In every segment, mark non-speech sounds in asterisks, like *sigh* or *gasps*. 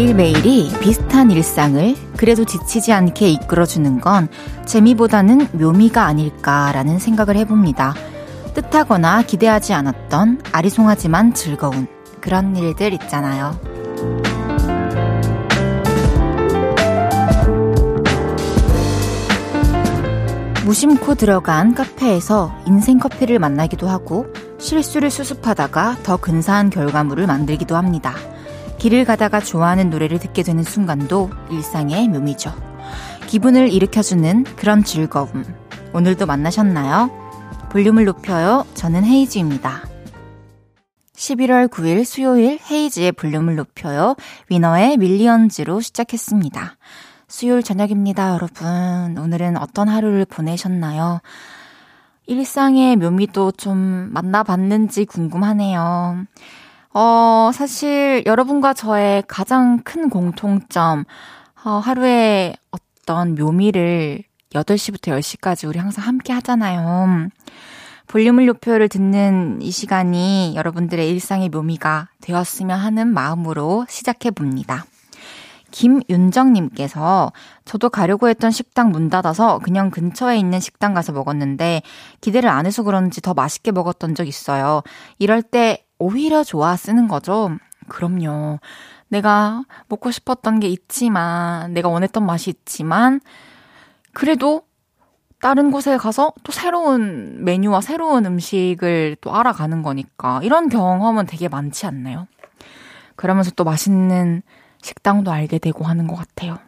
매일매일이 비슷한 일상을 그래도 지치지 않게 이끌어주는 건 재미보다는 묘미가 아닐까라는 생각을 해봅니다. 뜻하거나 기대하지 않았던 아리송하지만 즐거운 그런 일들 있잖아요. 무심코 들어간 카페에서 인생 커피를 만나기도 하고 실수를 수습하다가 더 근사한 결과물을 만들기도 합니다. 길을 가다가 좋아하는 노래를 듣게 되는 순간도 일상의 묘미죠. 기분을 일으켜주는 그런 즐거움. 오늘도 만나셨나요? 볼륨을 높여요. 저는 헤이즈입니다. 11월 9일 수요일 헤이즈의 볼륨을 높여요. 위너의 밀리언즈로 시작했습니다. 수요일 저녁입니다, 여러분. 오늘은 어떤 하루를 보내셨나요? 일상의 묘미도 좀 만나봤는지 궁금하네요. 어, 사실 여러분과 저의 가장 큰 공통점, 어, 하루에 어떤 묘미를 8시부터 10시까지 우리 항상 함께 하잖아요. 볼륨을 높여를 듣는 이 시간이 여러분들의 일상의 묘미가 되었으면 하는 마음으로 시작해 봅니다. 김윤정님께서 저도 가려고 했던 식당 문 닫아서 그냥 근처에 있는 식당 가서 먹었는데 기대를 안 해서 그런지 더 맛있게 먹었던 적 있어요. 이럴 때 오히려 좋아 쓰는 거죠? 그럼요. 내가 먹고 싶었던 게 있지만, 내가 원했던 맛이 있지만, 그래도 다른 곳에 가서 또 새로운 메뉴와 새로운 음식을 또 알아가는 거니까 이런 경험은 되게 많지 않나요? 그러면서 또 맛있는 식당도 알게 되고 하는 것 같아요.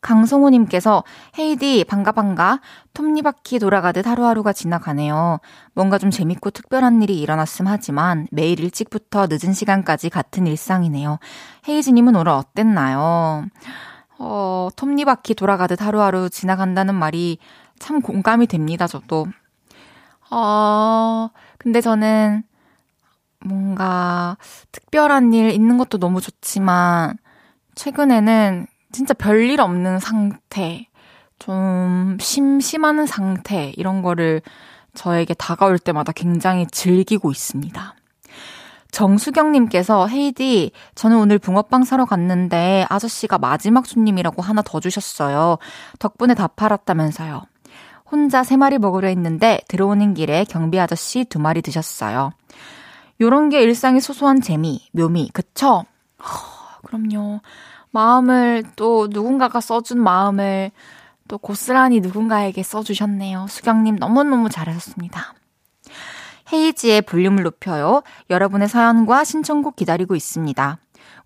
강성우님께서 헤이디 반가 반가 톱니바퀴 돌아가듯 하루하루가 지나가네요. 뭔가 좀 재밌고 특별한 일이 일어났음 하지만 매일 일찍부터 늦은 시간까지 같은 일상이네요. 헤이즈님은 오늘 어땠나요? 어, 톱니바퀴 돌아가듯 하루하루 지나간다는 말이 참 공감이 됩니다, 저도. 어, 근데 저는 뭔가 특별한 일 있는 것도 너무 좋지만 최근에는 진짜 별일 없는 상태, 좀 심심한 상태, 이런 거를 저에게 다가올 때마다 굉장히 즐기고 있습니다. 정수경님께서 헤이디, 저는 오늘 붕어빵 사러 갔는데 아저씨가 마지막 손님이라고 하나 더 주셨어요. 덕분에 다 팔았다면서요. 혼자 세 마리 먹으려 했는데 들어오는 길에 경비 아저씨 두 마리 드셨어요. 요런 게 일상의 소소한 재미, 묘미, 그쵸? 허, 그럼요. 마음을 또 누군가가 써준 마음을 또 고스란히 누군가에게 써주셨네요. 수경님 너무너무 잘하셨습니다. 헤이지의 볼륨을 높여요. 여러분의 사연과 신청곡 기다리고 있습니다.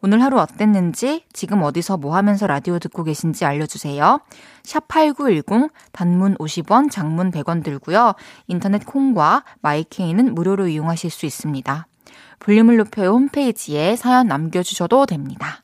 오늘 하루 어땠는지, 지금 어디서 뭐 하면서 라디오 듣고 계신지 알려주세요. 샵8910, 단문 50원, 장문 100원 들고요. 인터넷 콩과 마이케이는 무료로 이용하실 수 있습니다. 볼륨을 높여요 홈페이지에 사연 남겨주셔도 됩니다.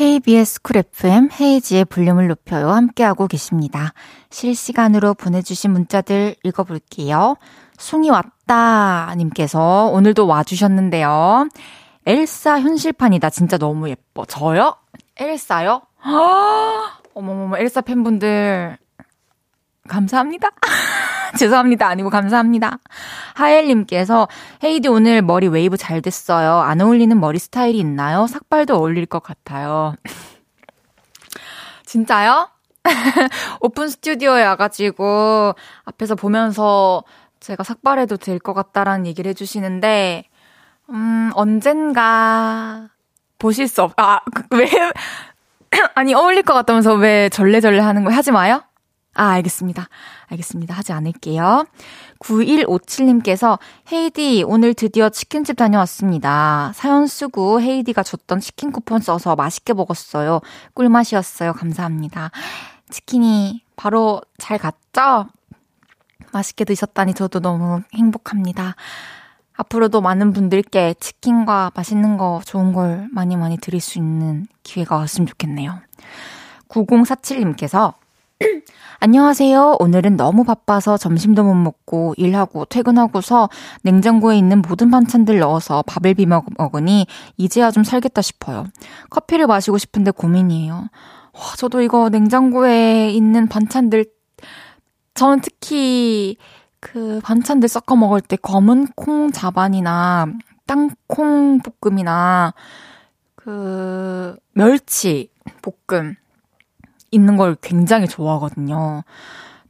KBS 쿨 FM 헤이지의 볼륨을 높여요. 함께하고 계십니다. 실시간으로 보내주신 문자들 읽어볼게요. 숭이 왔다 님께서 오늘도 와주셨는데요. 엘사 현실판이다. 진짜 너무 예뻐. 저요? 엘사요? *gasps* 어머머머 엘사 팬분들 감사합니다. *laughs* *laughs* 죄송합니다. 아니고 감사합니다. 하엘님께서 헤이즈 오늘 머리 웨이브 잘 됐어요. 안 어울리는 머리 스타일이 있나요? 삭발도 어울릴 것 같아요. *laughs* 진짜요? *laughs* 오픈 스튜디오에 와가지고 앞에서 보면서 제가 삭발해도 될 것 같다라는 얘기를 해주시는데, 음, 언젠가 보실 수 없, 아, 왜, 아니, 어울릴 것 같다면서 왜 절레절레 하는 거 하지 마요? 아, 알겠습니다. 알겠습니다. 하지 않을게요. 9157님께서 헤이디 오늘 드디어 치킨집 다녀왔습니다. 사연 쓰고 헤이디가 줬던 치킨 쿠폰 써서 맛있게 먹었어요. 꿀맛이었어요. 감사합니다. 치킨이 바로 잘 갔죠? 맛있게 드셨다니 저도 너무 행복합니다. 앞으로도 많은 분들께 치킨과 맛있는 거 좋은 걸 많이 많이 드릴 수 있는 기회가 왔으면 좋겠네요. 9047님께서 *clears throat* 안녕하세요. 오늘은 너무 바빠서 점심도 못 먹고 일하고 퇴근하고서 냉장고에 있는 모든 반찬들 넣어서 밥을 비먹 먹으니 이제야 좀 살겠다 싶어요. 커피를 마시고 싶은데 고민이에요. 와, 저도 이거 냉장고에 있는 반찬들 저는 특히 그 반찬들 섞어 먹을 때 검은 콩 자반이나 땅콩 볶음이나 그 멸치 볶음 있는 걸 굉장히 좋아하거든요.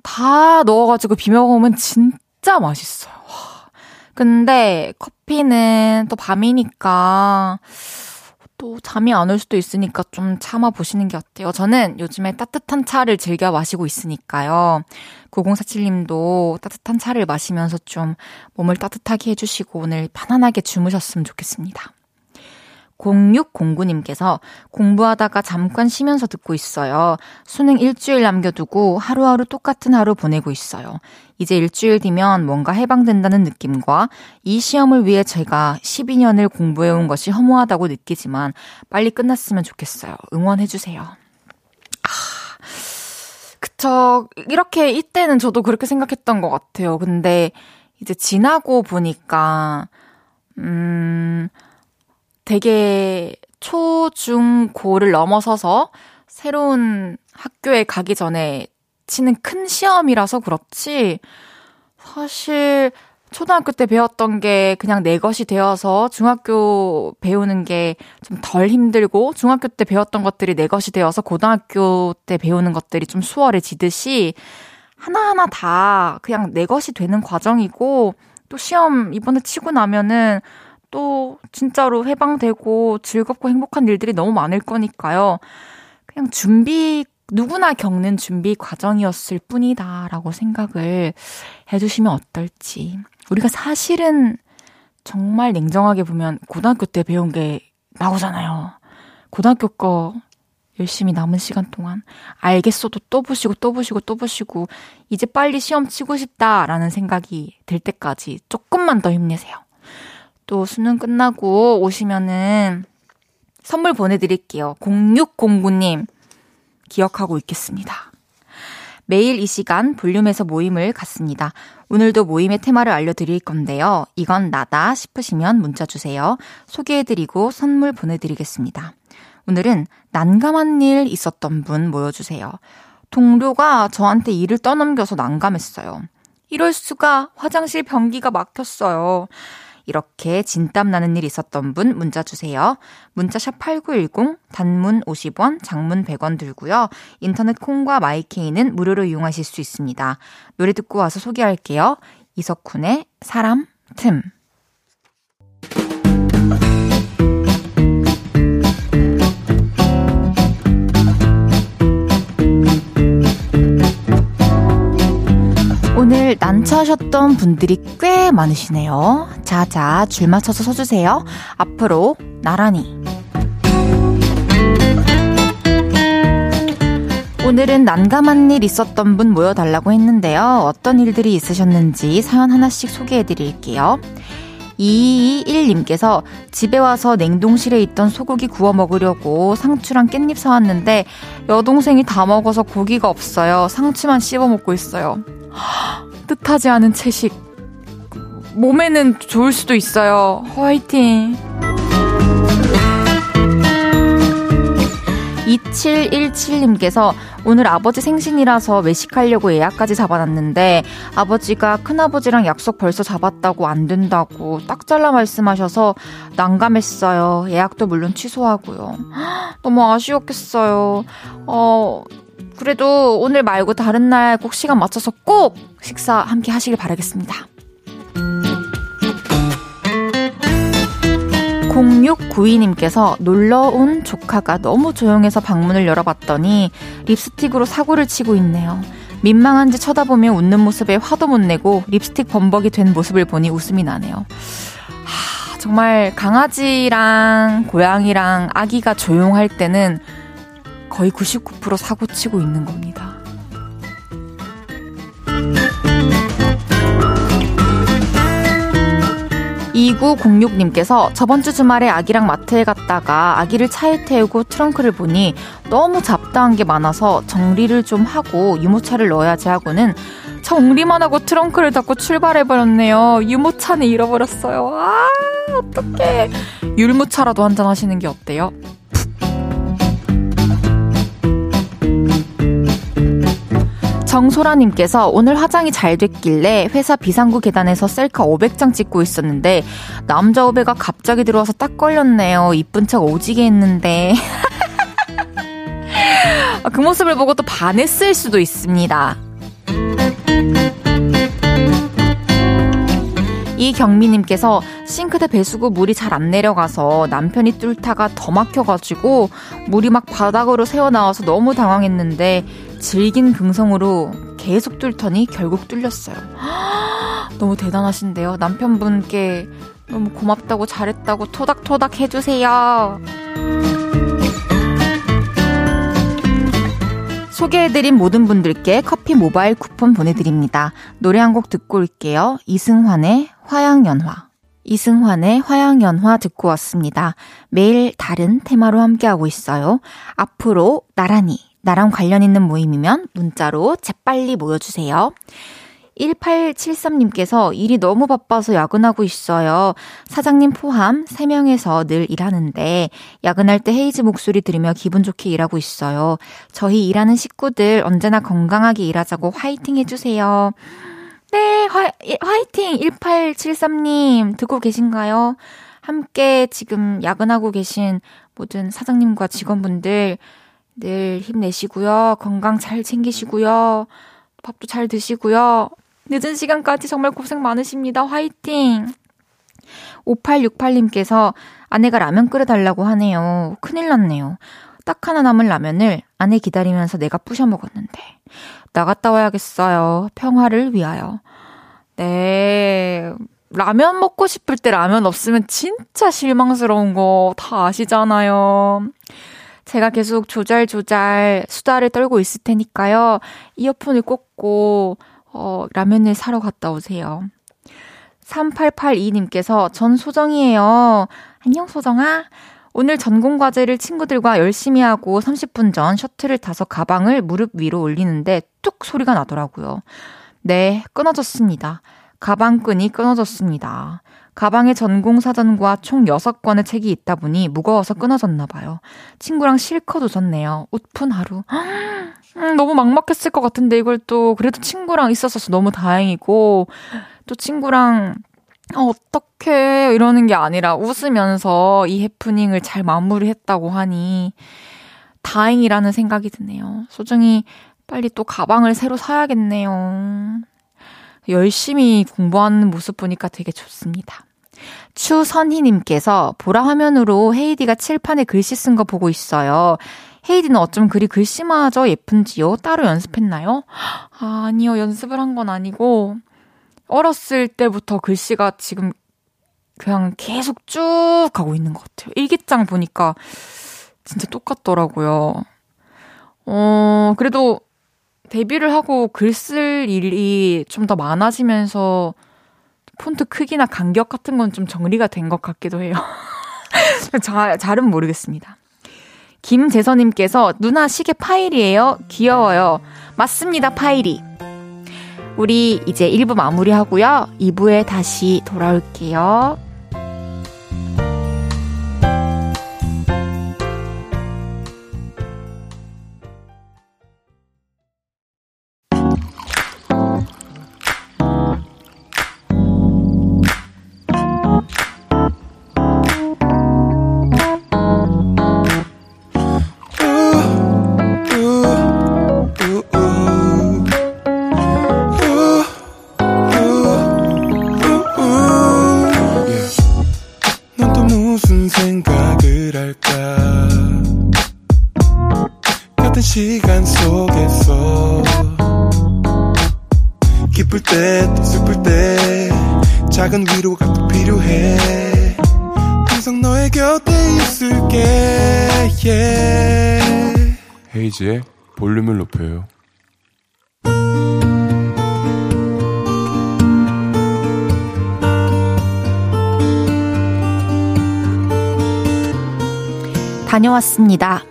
다 넣어가지고 비벼 먹으면 진짜 맛있어요. 와. 근데 커피는 또 밤이니까 또 잠이 안 올 수도 있으니까 좀 참아 보시는 게 어때요? 저는 요즘에 따뜻한 차를 즐겨 마시고 있으니까요. 9047님도 따뜻한 차를 마시면서 좀 몸을 따뜻하게 해주시고 오늘 편안하게 주무셨으면 좋겠습니다. 0609님께서 공부하다가 잠깐 쉬면서 듣고 있어요. 수능 일주일 남겨두고 하루하루 똑같은 하루 보내고 있어요. 이제 일주일 뒤면 뭔가 해방된다는 느낌과 이 시험을 위해 제가 12년을 공부해온 것이 허무하다고 느끼지만 빨리 끝났으면 좋겠어요. 응원해주세요. 아, 그쵸. 이렇게 이때는 저도 그렇게 생각했던 것 같아요. 근데 이제 지나고 보니까, 음, 되게 초, 중, 고를 넘어서서 새로운 학교에 가기 전에 치는 큰 시험이라서 그렇지, 사실, 초등학교 때 배웠던 게 그냥 내 것이 되어서 중학교 배우는 게 좀 덜 힘들고 중학교 때 배웠던 것들이 내 것이 되어서 고등학교 때 배우는 것들이 좀 수월해지듯이 하나하나 다 그냥 내 것이 되는 과정이고 또 시험 이번에 치고 나면은 또 진짜로 해방되고 즐겁고 행복한 일들이 너무 많을 거니까요. 그냥 준비, 누구나 겪는 준비 과정이었을 뿐이다라고 생각을 해주시면 어떨지. 우리가 사실은 정말 냉정하게 보면 고등학교 때 배운 게 나오잖아요. 고등학교 거 열심히 남은 시간 동안 알겠어도 또 보시고 또 보시고 또 보시고 이제 빨리 시험 치고 싶다라는 생각이 들 때까지 조금만 더 힘내세요. 또 수능 끝나고 오시면은 선물 보내드릴게요. 0609님, 기억하고 있겠습니다. 매일 이 시간 볼륨에서 모임을 갖습니다. 오늘도 모임의 테마를 알려드릴 건데요. 이건 나다 싶으시면 문자 주세요. 소개해드리고 선물 보내드리겠습니다. 오늘은 난감한 일 있었던 분 모여주세요. 동료가 저한테 일을 떠넘겨서 난감했어요. 이럴 수가 화장실 변기가 막혔어요. 이렇게 진땀 나는 일 있었던 분 문자 주세요. 문자 샵 8910 단문 50원, 장문 100원 들고요. 인터넷 콩과 마이케이는 무료로 이용하실 수 있습니다. 노래 듣고 와서 소개할게요. 이석훈의 사람 틈 난처하셨던 분들이 꽤 많으시네요. 자자, 줄 맞춰서 서주세요. 앞으로 나란히. 오늘은 난감한 일 있었던 분 모여달라고 했는데요. 어떤 일들이 있으셨는지 사연 하나씩 소개해 드릴게요. 221님께서 집에 와서 냉동실에 있던 소고기 구워 먹으려고 상추랑 깻잎 사왔는데 여동생이 다 먹어서 고기가 없어요. 상추만 씹어 먹고 있어요. *gasps* 뜻하지 않은 채식. 몸에는 좋을 수도 있어요. 화이팅. 2717님께서 오늘 아버지 생신이라서 외식하려고 예약까지 잡아놨는데 아버지가 큰아버지랑 약속 벌써 잡았다고 안 된다고 딱 잘라 말씀하셔서 난감했어요. 예약도 물론 취소하고요. *gasps* 너무 아쉬웠겠어요. 어, 그래도 오늘 말고 다른 날 꼭 시간 맞춰서 꼭 식사 함께 하시길 바라겠습니다. 0692님께서 놀러 온 조카가 너무 조용해서 방문을 열어봤더니 립스틱으로 사고를 치고 있네요. 민망한지 쳐다보며 웃는 모습에 화도 못 내고 립스틱 범벅이 된 모습을 보니 웃음이 나네요. 하, 정말 강아지랑 고양이랑 아기가 조용할 때는 거의 99% 사고 치고 있는 겁니다. 9906님께서 저번 주 주말에 아기랑 마트에 갔다가 아기를 차에 태우고 트렁크를 보니 너무 잡다한 게 많아서 정리를 좀 하고 유모차를 넣어야지 하고는 정리만 하고 트렁크를 닫고 출발해버렸네요. 유모차는 잃어버렸어요. 아, 어떡해. 율무차라도 한잔 하시는 게 어때요? 정소라님께서 오늘 화장이 잘 됐길래 회사 비상구 계단에서 셀카 500장 찍고 있었는데 남자 후배가 갑자기 들어와서 딱 걸렸네요. 이쁜 척 오지게 했는데. *laughs* 그 모습을 보고 또 반했을 수도 있습니다. 이경미님께서 싱크대 배수구 물이 잘 안 내려가서 남편이 뚫다가 더 막혀가지고 물이 막 바닥으로 새어나와서 너무 당황했는데 질긴 긍성으로 계속 뚫더니 결국 뚫렸어요. *gasps* 너무 대단하신데요. 남편분께 너무 고맙다고 잘했다고 토닥토닥 해주세요. 소개해드린 모든 분들께 커피 모바일 쿠폰 보내드립니다. 노래 한 곡 듣고 올게요. 이승환의 화양연화. 이승환의 화양연화 듣고 왔습니다. 매일 다른 테마로 함께하고 있어요. 앞으로 나란히 나랑 관련 있는 모임이면 문자로 재빨리 모여주세요. 1873님께서 일이 너무 바빠서 야근하고 있어요. 사장님 포함 3명에서 늘 일하는데 야근할 때 헤이즈 목소리 들으며 기분 좋게 일하고 있어요. 저희 일하는 식구들 언제나 건강하게 일하자고 화이팅 해주세요. 네, 화, 화이팅! 1873님, 듣고 계신가요? 함께 지금 야근하고 계신 모든 사장님과 직원분들, 늘 힘내시고요. 건강 잘 챙기시고요. 밥도 잘 드시고요. 늦은 시간까지 정말 고생 많으십니다. 화이팅! 5868님께서 아내가 라면 끓여달라고 하네요. 큰일 났네요. 딱 하나 남은 라면을 아내 기다리면서 내가 부셔 먹었는데. 나갔다 와야겠어요. 평화를 위하여. 네. 라면 먹고 싶을 때 라면 없으면 진짜 실망스러운 거 다 아시잖아요. 제가 계속 조잘조잘 수다를 떨고 있을 테니까요. 이어폰을 꽂고, 어, 라면을 사러 갔다 오세요. 3882님께서 전 소정이에요. 안녕, 소정아. 오늘 전공 과제를 친구들과 열심히 하고 30분 전 셔틀을 타서 가방을 무릎 위로 올리는데 뚝 소리가 나더라고요. 네, 끊어졌습니다. 가방끈이 끊어졌습니다. 가방에 전공 사전과 총 6권의 책이 있다 보니 무거워서 끊어졌나 봐요. 친구랑 실컷 웃었네요. 웃픈 하루. 음, 너무 막막했을 것 같은데 이걸 또 그래도 친구랑 있었어서 너무 다행이고 또 친구랑 어, 어떡해 이러는 게 아니라 웃으면서 이 해프닝을 잘 마무리했다고 하니 다행이라는 생각이 드네요. 소중히 빨리 또 가방을 새로 사야겠네요. 열심히 공부하는 모습 보니까 되게 좋습니다. 추선희님께서 보라 화면으로 헤이디가 칠판에 글씨 쓴 거 보고 있어요. 헤이디는 어쩜 그리 글씨마저 예쁜지요? 따로 연습했나요? 아, 아니요. 연습을 한 건 아니고, 어렸을 때부터 글씨가 지금 그냥 계속 쭉 가고 있는 것 같아요. 일기장 보니까 진짜 똑같더라고요. 어, 그래도 데뷔를 하고 글 쓸 일이 좀 더 많아지면서 폰트 크기나 간격 같은 건 좀 정리가 된 것 같기도 해요. *laughs* 잘, 잘은 모르겠습니다. 김재선님께서 누나 시계 파일이에요? 귀여워요. 맞습니다, 파일이. 우리 이제 1부 마무리하고요. 2부에 다시 돌아올게요. 다녀왔습니다.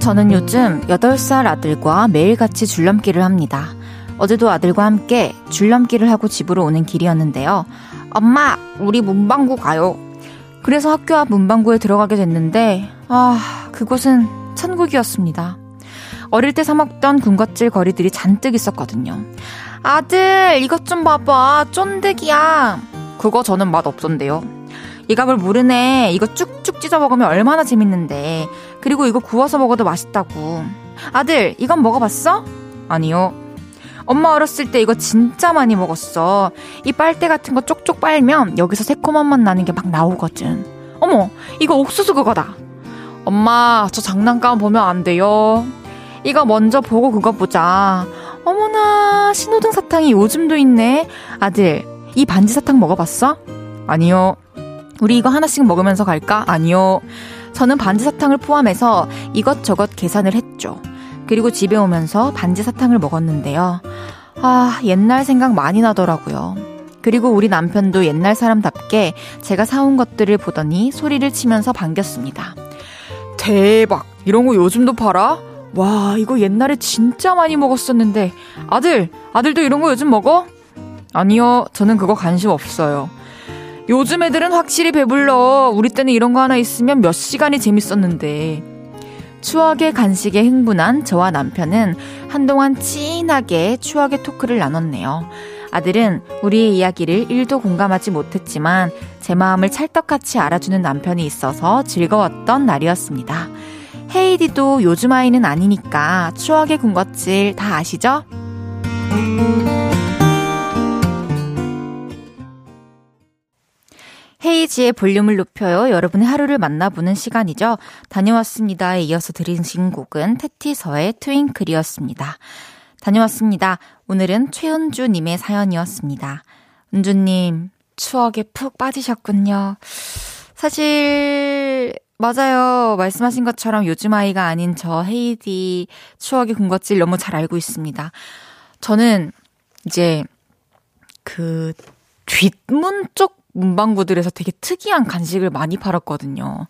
저는 요즘 8살 아들과 매일같이 줄넘기를 합니다. 어제도 아들과 함께 줄넘기를 하고 집으로 오는 길이었는데요. 엄마, 우리 문방구 가요. 그래서 학교 앞 문방구에 들어가게 됐는데, 아, 그곳은 천국이었습니다. 어릴 때 사먹던 군것질 거리들이 잔뜩 있었거든요. 아들, 이것 좀 봐봐. 쫀득이야. 그거 저는 맛 없던데요. 이 값을 모르네. 이거 쭉쭉 찢어 먹으면 얼마나 재밌는데. 그리고 이거 구워서 먹어도 맛있다고. 아들, 이건 먹어봤어? 아니요. 엄마 어렸을 때 이거 진짜 많이 먹었어. 이 빨대 같은 거 쪽쪽 빨면 여기서 새콤한 맛 나는 게 막 나오거든. 어머, 이거 옥수수 그거다. 엄마, 저 장난감 보면 안 돼요. 이거 먼저 보고 그거 보자. 어머나, 신호등 사탕이 요즘도 있네. 아들, 이 반지 사탕 먹어봤어? 아니요. 우리 이거 하나씩 먹으면서 갈까? 아니요. 저는 반지 사탕을 포함해서 이것저것 계산을 했죠. 그리고 집에 오면서 반지 사탕을 먹었는데요. 아, 옛날 생각 많이 나더라고요. 그리고 우리 남편도 옛날 사람답게 제가 사온 것들을 보더니 소리를 치면서 반겼습니다. 대박! 이런 거 요즘도 팔아? 와, 이거 옛날에 진짜 많이 먹었었는데. 아들, 아들도 이런 거 요즘 먹어? 아니요, 저는 그거 관심 없어요. 요즘 애들은 확실히 배불러. 우리 때는 이런 거 하나 있으면 몇 시간이 재밌었는데. 추억의 간식에 흥분한 저와 남편은 한동안 찐하게 추억의 토크를 나눴네요. 아들은 우리의 이야기를 1도 공감하지 못했지만 제 마음을 찰떡같이 알아주는 남편이 있어서 즐거웠던 날이었습니다. 헤이디도 요즘 아이는 아니니까 추억의 군것질 다 아시죠? 헤이지의 볼륨을 높여요. 여러분의 하루를 만나보는 시간이죠. 다녀왔습니다에 이어서 들으신 곡은 테티서의 트윙클이었습니다. 다녀왔습니다. 오늘은 최은주님의 사연이었습니다. 은주님, 추억에 푹 빠지셨군요. 사실, 맞아요. 말씀하신 것처럼 요즘 아이가 아닌 저 헤이디 추억의 군것질 너무 잘 알고 있습니다. 저는 이제 그 뒷문 쪽 문방구들에서 되게 특이한 간식을 많이 팔았거든요.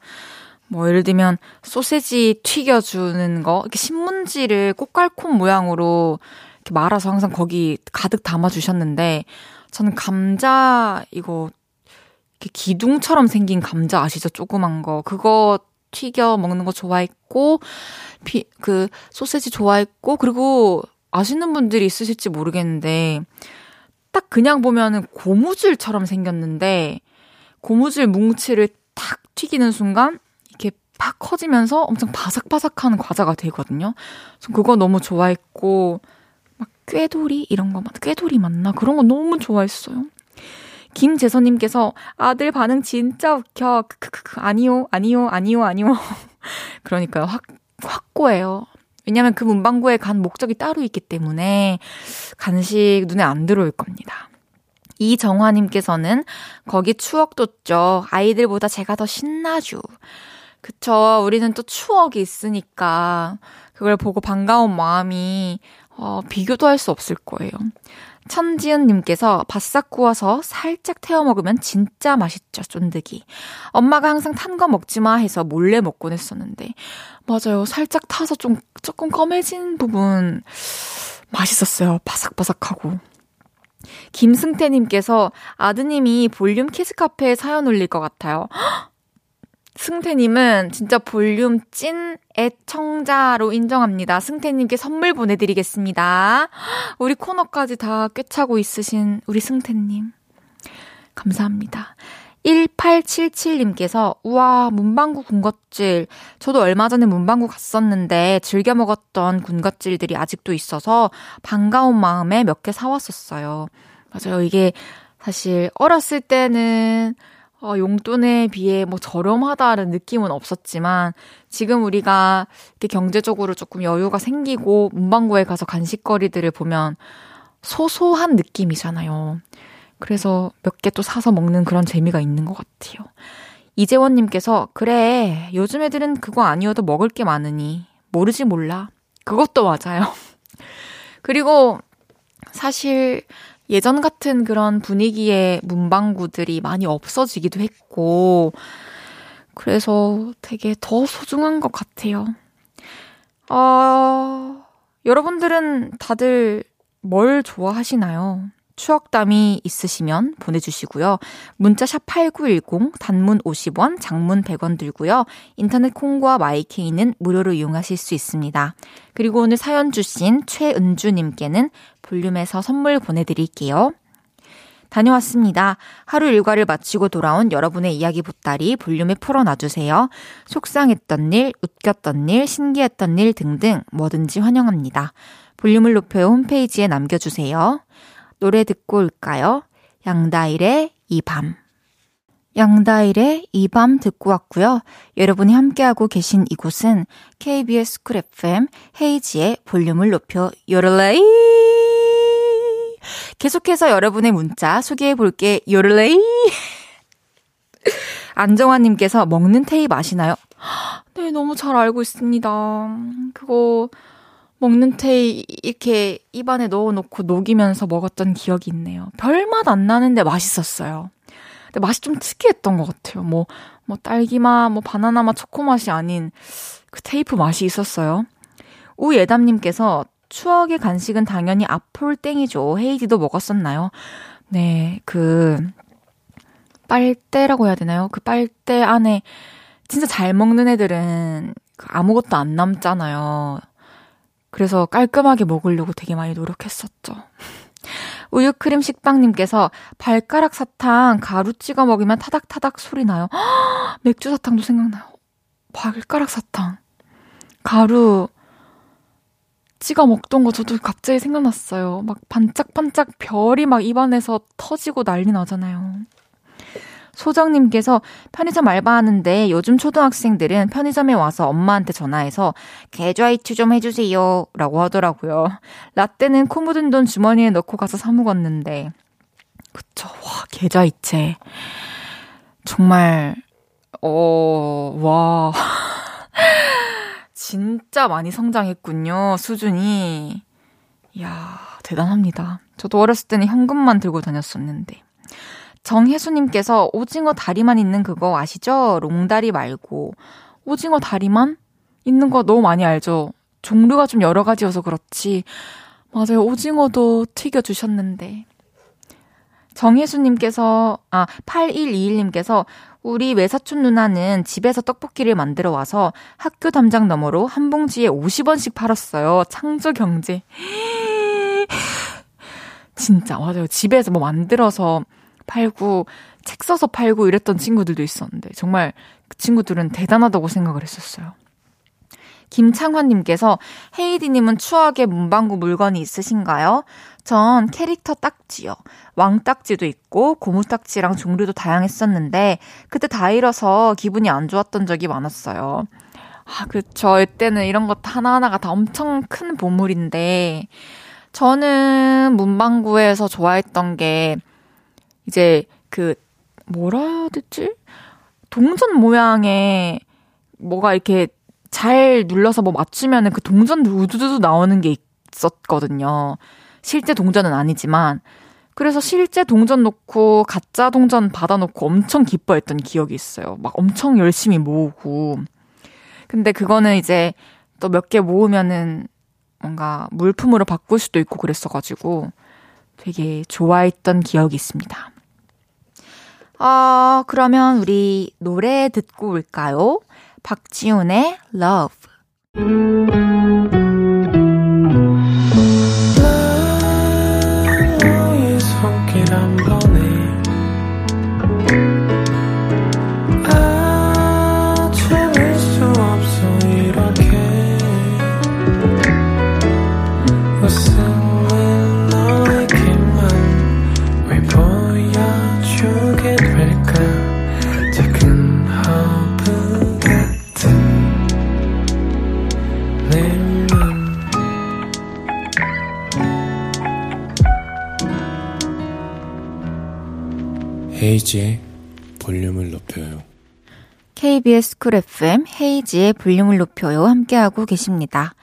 뭐 예를 들면 소세지 튀겨주는 거, 이렇게 신문지를 꽃갈콘 모양으로 이렇게 말아서 항상 거기 가득 담아주셨는데 저는 감자 이거 이렇게 기둥처럼 생긴 감자 아시죠? 조그만 거 그거 튀겨 먹는 거 좋아했고 비, 그 소세지 좋아했고 그리고 아시는 분들이 있으실지 모르겠는데 딱 그냥 보면은 고무줄처럼 생겼는데 고무줄 뭉치를 탁 튀기는 순간 이렇게 팍 커지면서 엄청 바삭바삭한 과자가 되거든요. 전 그거 너무 좋아했고 막 꾀돌이 이런 거, 꾀돌이 맞나 그런 거 너무 좋아했어요. 김재선님께서 아들 반응 진짜 웃겨. 크크크 아니요, 아니요, 아니요, 아니요. *laughs* 그러니까요. 확 확고해요. 왜냐면 그 문방구에 간 목적이 따로 있기 때문에 간식 눈에 안 들어올 겁니다. 이정화님께서는 거기 추억 돋죠. 아이들보다 제가 더 신나죠. 그쵸. 우리는 또 추억이 있으니까 그걸 보고 반가운 마음이 어, 비교도 할 수 없을 거예요. 천지은님께서 바싹 구워서 살짝 태워 먹으면 진짜 맛있죠, 쫀득이. 엄마가 항상 탄 거 먹지 마 해서 몰래 먹곤 했었는데. 맞아요. 살짝 타서 좀 조금 검해진 부분 맛있었어요. 바삭바삭하고. 김승태님께서 아드님이 볼륨 키스 카페에 사연 올릴 것 같아요. 승태님은 진짜 볼륨 찐 애청자로 인정합니다. 승태님께 선물 보내드리겠습니다. *gasps* 우리 코너까지 다 꿰차고 있으신 우리 승태님. 감사합니다. 1877님께서, 우와, 문방구 군것질. 저도 얼마 전에 문방구 갔었는데 즐겨 먹었던 군것질들이 아직도 있어서 반가운 마음에 몇 개 사왔었어요. 맞아요. 이게 사실 어렸을 때는 어, 용돈에 비해 뭐 저렴하다는 느낌은 없었지만 지금 우리가 이렇게 경제적으로 조금 여유가 생기고 문방구에 가서 간식거리들을 보면 소소한 느낌이잖아요. 그래서 몇 개 또 사서 먹는 그런 재미가 있는 것 같아요. 이재원님께서, 그래, 요즘 애들은 그거 아니어도 먹을 게 많으니, 모르지 몰라. 그것도 맞아요. *laughs* 그리고, 사실, 예전 같은 그런 분위기의 문방구들이 많이 없어지기도 했고, 그래서 되게 더 소중한 것 같아요. 어, 여러분들은 다들 뭘 좋아하시나요? 추억담이 있으시면 보내주시고요. 문자 샵 8910, 단문 50원, 장문 100원 들고요. 인터넷 콩과 마이케이는 무료로 이용하실 수 있습니다. 그리고 오늘 사연 주신 최은주님께는 볼륨에서 선물 보내드릴게요. 다녀왔습니다. 하루 일과를 마치고 돌아온 여러분의 이야기 보따리 볼륨에 풀어놔주세요. 속상했던 일, 웃겼던 일, 신기했던 일 등등 뭐든지 환영합니다. 볼륨을 높여 홈페이지에 남겨주세요. 노래 듣고 올까요? 양다일의 이 밤. 양다일의 이 밤 듣고 왔고요. 여러분이 함께하고 계신 이곳은 KBS 쿨 FM 헤이즈의 볼륨을 높여 요를레이 계속해서 여러분의 문자 소개해 볼게 요를레이 *laughs* 안정환님께서 먹는 테이프 아시나요? 네, 너무 잘 알고 있습니다. 그거 먹는 테이 이렇게 입안에 넣어놓고 녹이면서 먹었던 기억이 있네요. 별 맛 안 나는데 맛있었어요. 근데 맛이 좀 특이했던 것 같아요. 뭐, 뭐 딸기맛, 뭐 바나나맛, 초코맛이 아닌 그 테이프 맛이 있었어요. 우예담님께서 추억의 간식은 당연히 아폴땡이죠. 헤이디도 먹었었나요? 네, 그 빨대라고 해야 되나요? 그 빨대 안에 진짜 잘 먹는 애들은 그 아무것도 안 남잖아요. 그래서 깔끔하게 먹으려고 되게 많이 노력했었죠. *laughs* 우유크림 식빵님께서 발가락 사탕 가루 찍어 먹으면 타닥타닥 소리 나요. 허, *gasps* 맥주 사탕도 생각나요. 발가락 사탕. 가루 찍어 먹던 거 저도 갑자기 생각났어요. 막 반짝반짝 별이 막 입안에서 터지고 난리 나잖아요. 소정님께서 편의점 알바하는데 요즘 초등학생들은 편의점에 와서 엄마한테 전화해서 계좌이체 좀 해주세요. 라고 하더라고요. 라떼는 코 묻은 돈 주머니에 넣고 가서 사먹었는데. 그쵸. 와, 계좌이체. 정말, 어, 와. *laughs* 진짜 많이 성장했군요. 수준이. 이야, 대단합니다. 저도 어렸을 때는 현금만 들고 다녔었는데. 정혜수님께서 오징어 다리만 있는 그거 아시죠? 롱다리 말고. 오징어 다리만 있는 거 너무 많이 알죠? 종류가 좀 여러 가지여서 그렇지. 맞아요. 오징어도 튀겨주셨는데. 정혜수님께서, 아, 8121님께서 우리 외사촌 누나는 집에서 떡볶이를 만들어 와서 학교 담장 너머로 한 봉지에 50원씩 팔았어요. 창조 경제. *gasps* 진짜, 맞아요. 집에서 뭐 만들어서 팔고 책 써서 팔고 이랬던 친구들도 있었는데 정말 그 친구들은 대단하다고 생각을 했었어요. 김창환님께서 헤이디님은 추억의 문방구 물건이 있으신가요? 전 캐릭터 딱지요. 왕딱지도 있고 고무딱지랑 종류도 다양했었는데 그때 다 잃어서 기분이 안 좋았던 적이 많았어요. 아, 그쵸. 이때는 이런 것 하나하나가 다 엄청 큰 보물인데 저는 문방구에서 좋아했던 게 이제 그 뭐라 해야 되지? 동전 모양의 뭐가 이렇게 잘 눌러서 뭐 맞추면은 그 동전 우두두 나오는 게 있었거든요. 실제 동전은 아니지만 그래서 실제 동전 놓고 가짜 동전 받아놓고 엄청 기뻐했던 기억이 있어요. 막 엄청 열심히 모으고. 근데 그거는 이제 또 몇 개 모으면은 뭔가 물품으로 바꿀 수도 있고 그랬어가지고 되게 좋아했던 기억이 있습니다. 어, 그러면 우리 노래 듣고 올까요? 박지훈의 Love. 헤이지의 볼륨을 높여요. KBS 쿨 FM 헤이지의 볼륨을 높여요 함께하고 계십니다.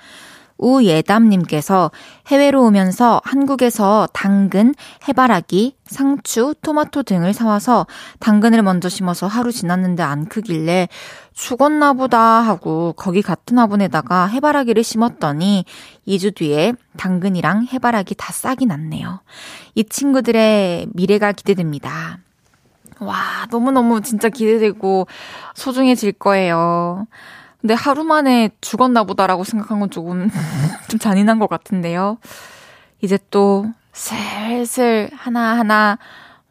우예담님께서 해외로 오면서 한국에서 당근, 해바라기, 상추, 토마토 등을 사와서 당근을 먼저 심어서 하루 지났는데 안 크길래 죽었나 보다 하고 거기 같은 화분에다가 해바라기를 심었더니 2주 뒤에 당근이랑 해바라기 다 싹이 났네요. 이 친구들의 미래가 기대됩니다. 와, 너무너무 진짜 기대되고 소중해질 거예요. 근데 하루 만에 죽었나 보다라고 생각한 건 조금 *laughs* 좀 잔인한 것 같은데요. 이제 또 슬슬 하나하나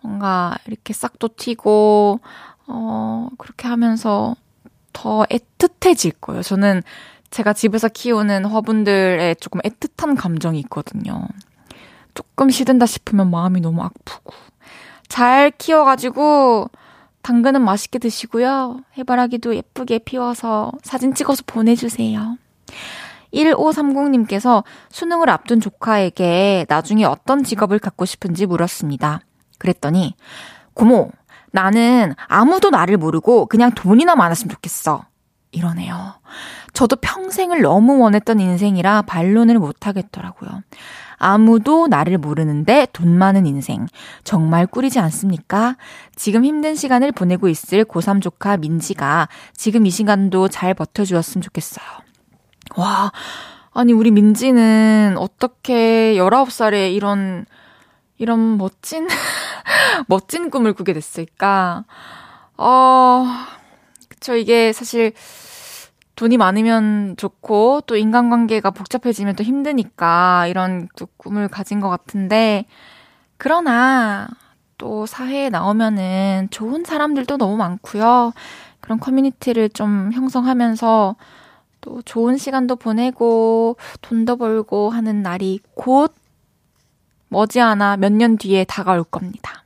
뭔가 이렇게 싹도 튀고, 어, 그렇게 하면서 더 애틋해질 거예요. 저는 제가 집에서 키우는 화분들에 조금 애틋한 감정이 있거든요. 조금 시든다 싶으면 마음이 너무 아프고. 잘 키워가지고, 당근은 맛있게 드시고요. 해바라기도 예쁘게 피워서 사진 찍어서 보내주세요. 1530님께서 수능을 앞둔 조카에게 나중에 어떤 직업을 갖고 싶은지 물었습니다. 그랬더니, 고모, 나는 아무도 나를 모르고 그냥 돈이나 많았으면 좋겠어. 이러네요. 저도 평생을 너무 원했던 인생이라 반론을 못 하겠더라고요. 아무도 나를 모르는데 돈 많은 인생. 정말 꿀이지 않습니까? 지금 힘든 시간을 보내고 있을 고3 조카 민지가 지금 이 시간도 잘 버텨주었으면 좋겠어요. 와, 아니, 우리 민지는 어떻게 19살에 이런, 이런 멋진, *laughs* 멋진 꿈을 꾸게 됐을까? 어, 그쵸, 이게 사실, 돈이 많으면 좋고 또 인간관계가 복잡해지면 또 힘드니까 이런 또 꿈을 가진 것 같은데 그러나 또 사회에 나오면은 좋은 사람들도 너무 많고요. 그런 커뮤니티를 좀 형성하면서 또 좋은 시간도 보내고 돈도 벌고 하는 날이 곧 머지않아 몇 년 뒤에 다가올 겁니다.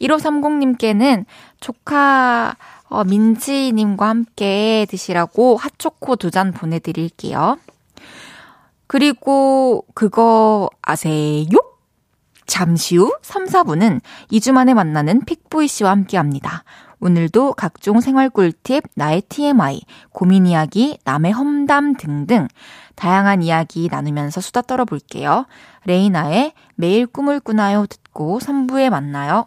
1530님께는 조카 어, 민지님과 함께 드시라고 핫초코 두 잔 보내드릴게요. 그리고 그거 아세요? 잠시 후 3, 4분은 2주 만에 만나는 픽보이 씨와 함께 합니다. 오늘도 각종 생활 꿀팁, 나의 TMI, 고민 이야기, 남의 험담 등등 다양한 이야기 나누면서 수다 떨어볼게요. 레이나의 매일 꿈을 꾸나요 듣고 3부에 만나요.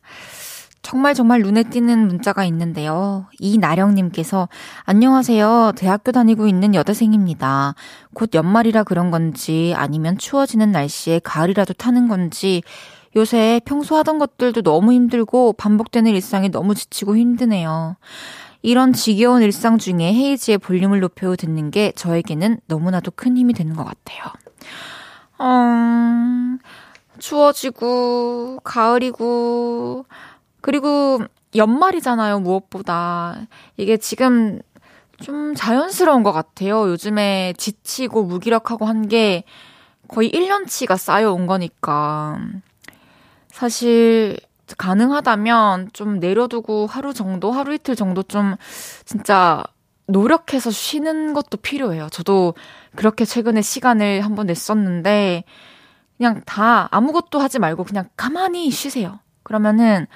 정말 정말 눈에 띄는 문자가 있는데요. 이나령님께서 안녕하세요. 대학교 다니고 있는 여대생입니다. 곧 연말이라 그런 건지 아니면 추워지는 날씨에 가을이라도 타는 건지 요새 평소 하던 것들도 너무 힘들고 반복되는 일상이 너무 지치고 힘드네요. 이런 지겨운 일상 중에 헤이지의 볼륨을 높여 듣는 게 저에게는 너무나도 큰 힘이 되는 것 같아요. 음, 추워지고, 가을이고, 그리고 연말이잖아요, 무엇보다. 이게 지금 좀 자연스러운 것 같아요. 요즘에 지치고 무기력하고 한 게 거의 1년치가 쌓여온 거니까. 사실, 가능하다면 좀 내려두고 하루 정도, 하루 이틀 정도 좀 진짜 노력해서 쉬는 것도 필요해요. 저도 그렇게 최근에 시간을 한번 냈었는데, 그냥 다 아무것도 하지 말고 그냥 가만히 쉬세요. 그러면은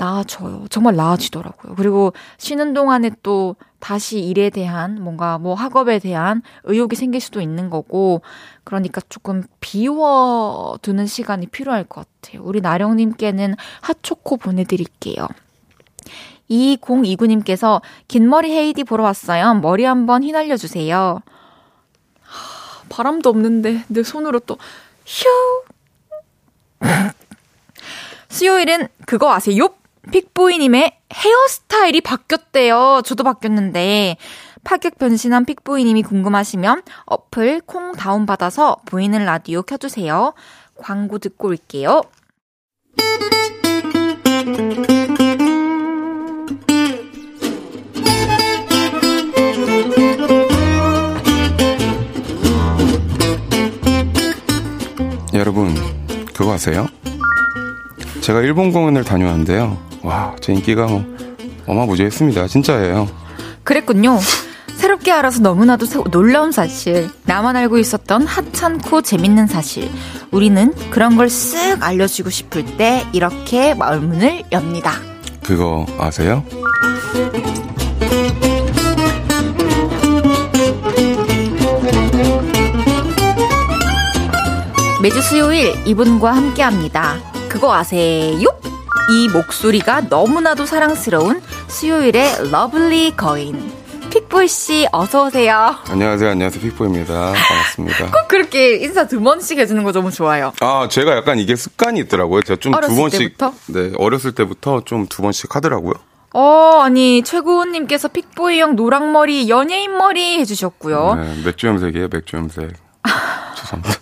나아져요. 정말 나아지더라고요. 그리고 쉬는 동안에 또 다시 일에 대한 뭔가 뭐 학업에 대한 의욕이 생길 수도 있는 거고 그러니까 조금 비워두는 시간이 필요할 것 같아요. 우리 나령님께는 핫초코 보내드릴게요. 2029님께서 긴 머리 헤이디 보러 왔어요. 머리 한번 휘날려 주세요. 바람도 없는데 내 손으로 또 휴. *laughs* 수요일은 그거 아세요? 픽보이님의 헤어스타일이 바뀌었대요. 저도 바뀌었는데. 파격 변신한 픽보이님이 궁금하시면 어플 콩 다운받아서 보이는 라디오 켜주세요. 광고 듣고 올게요. 여러분, 그거 아세요? 제가 일본 공연을 다녀왔는데요. 와, 제 인기가 뭐 어마무지했습니다. 진짜예요. 그랬군요. 새롭게 알아서 너무나도 놀라운 사실. 나만 알고 있었던 하찮고 재밌는 사실. 우리는 그런 걸 쓱 알려주고 싶을 때 이렇게 마을문을 엽니다. 그거 아세요? 매주 수요일 이분과 함께 합니다. 그거 아세요? 이 목소리가 너무나도 사랑스러운 수요일의 lovely 거인. 픽보이 씨 어서 오세요. 안녕하세요. 안녕하세요. 픽보이입니다. 반갑습니다. *laughs* 꼭 그렇게 인사 두 번씩 해주는 거 너무 좋아요. 아, 제가 약간 이게 습관이 있더라고요. 제가 좀 두 번씩 때부터? 네, 어렸을 때부터 좀 두 번씩 하더라고요. 어, 아니 최고님께서 픽보이 형 노랑머리 연예인 머리 해주셨고요. 네, 맥주 염색이에요. 맥주 염색. *laughs* 죄송합니다.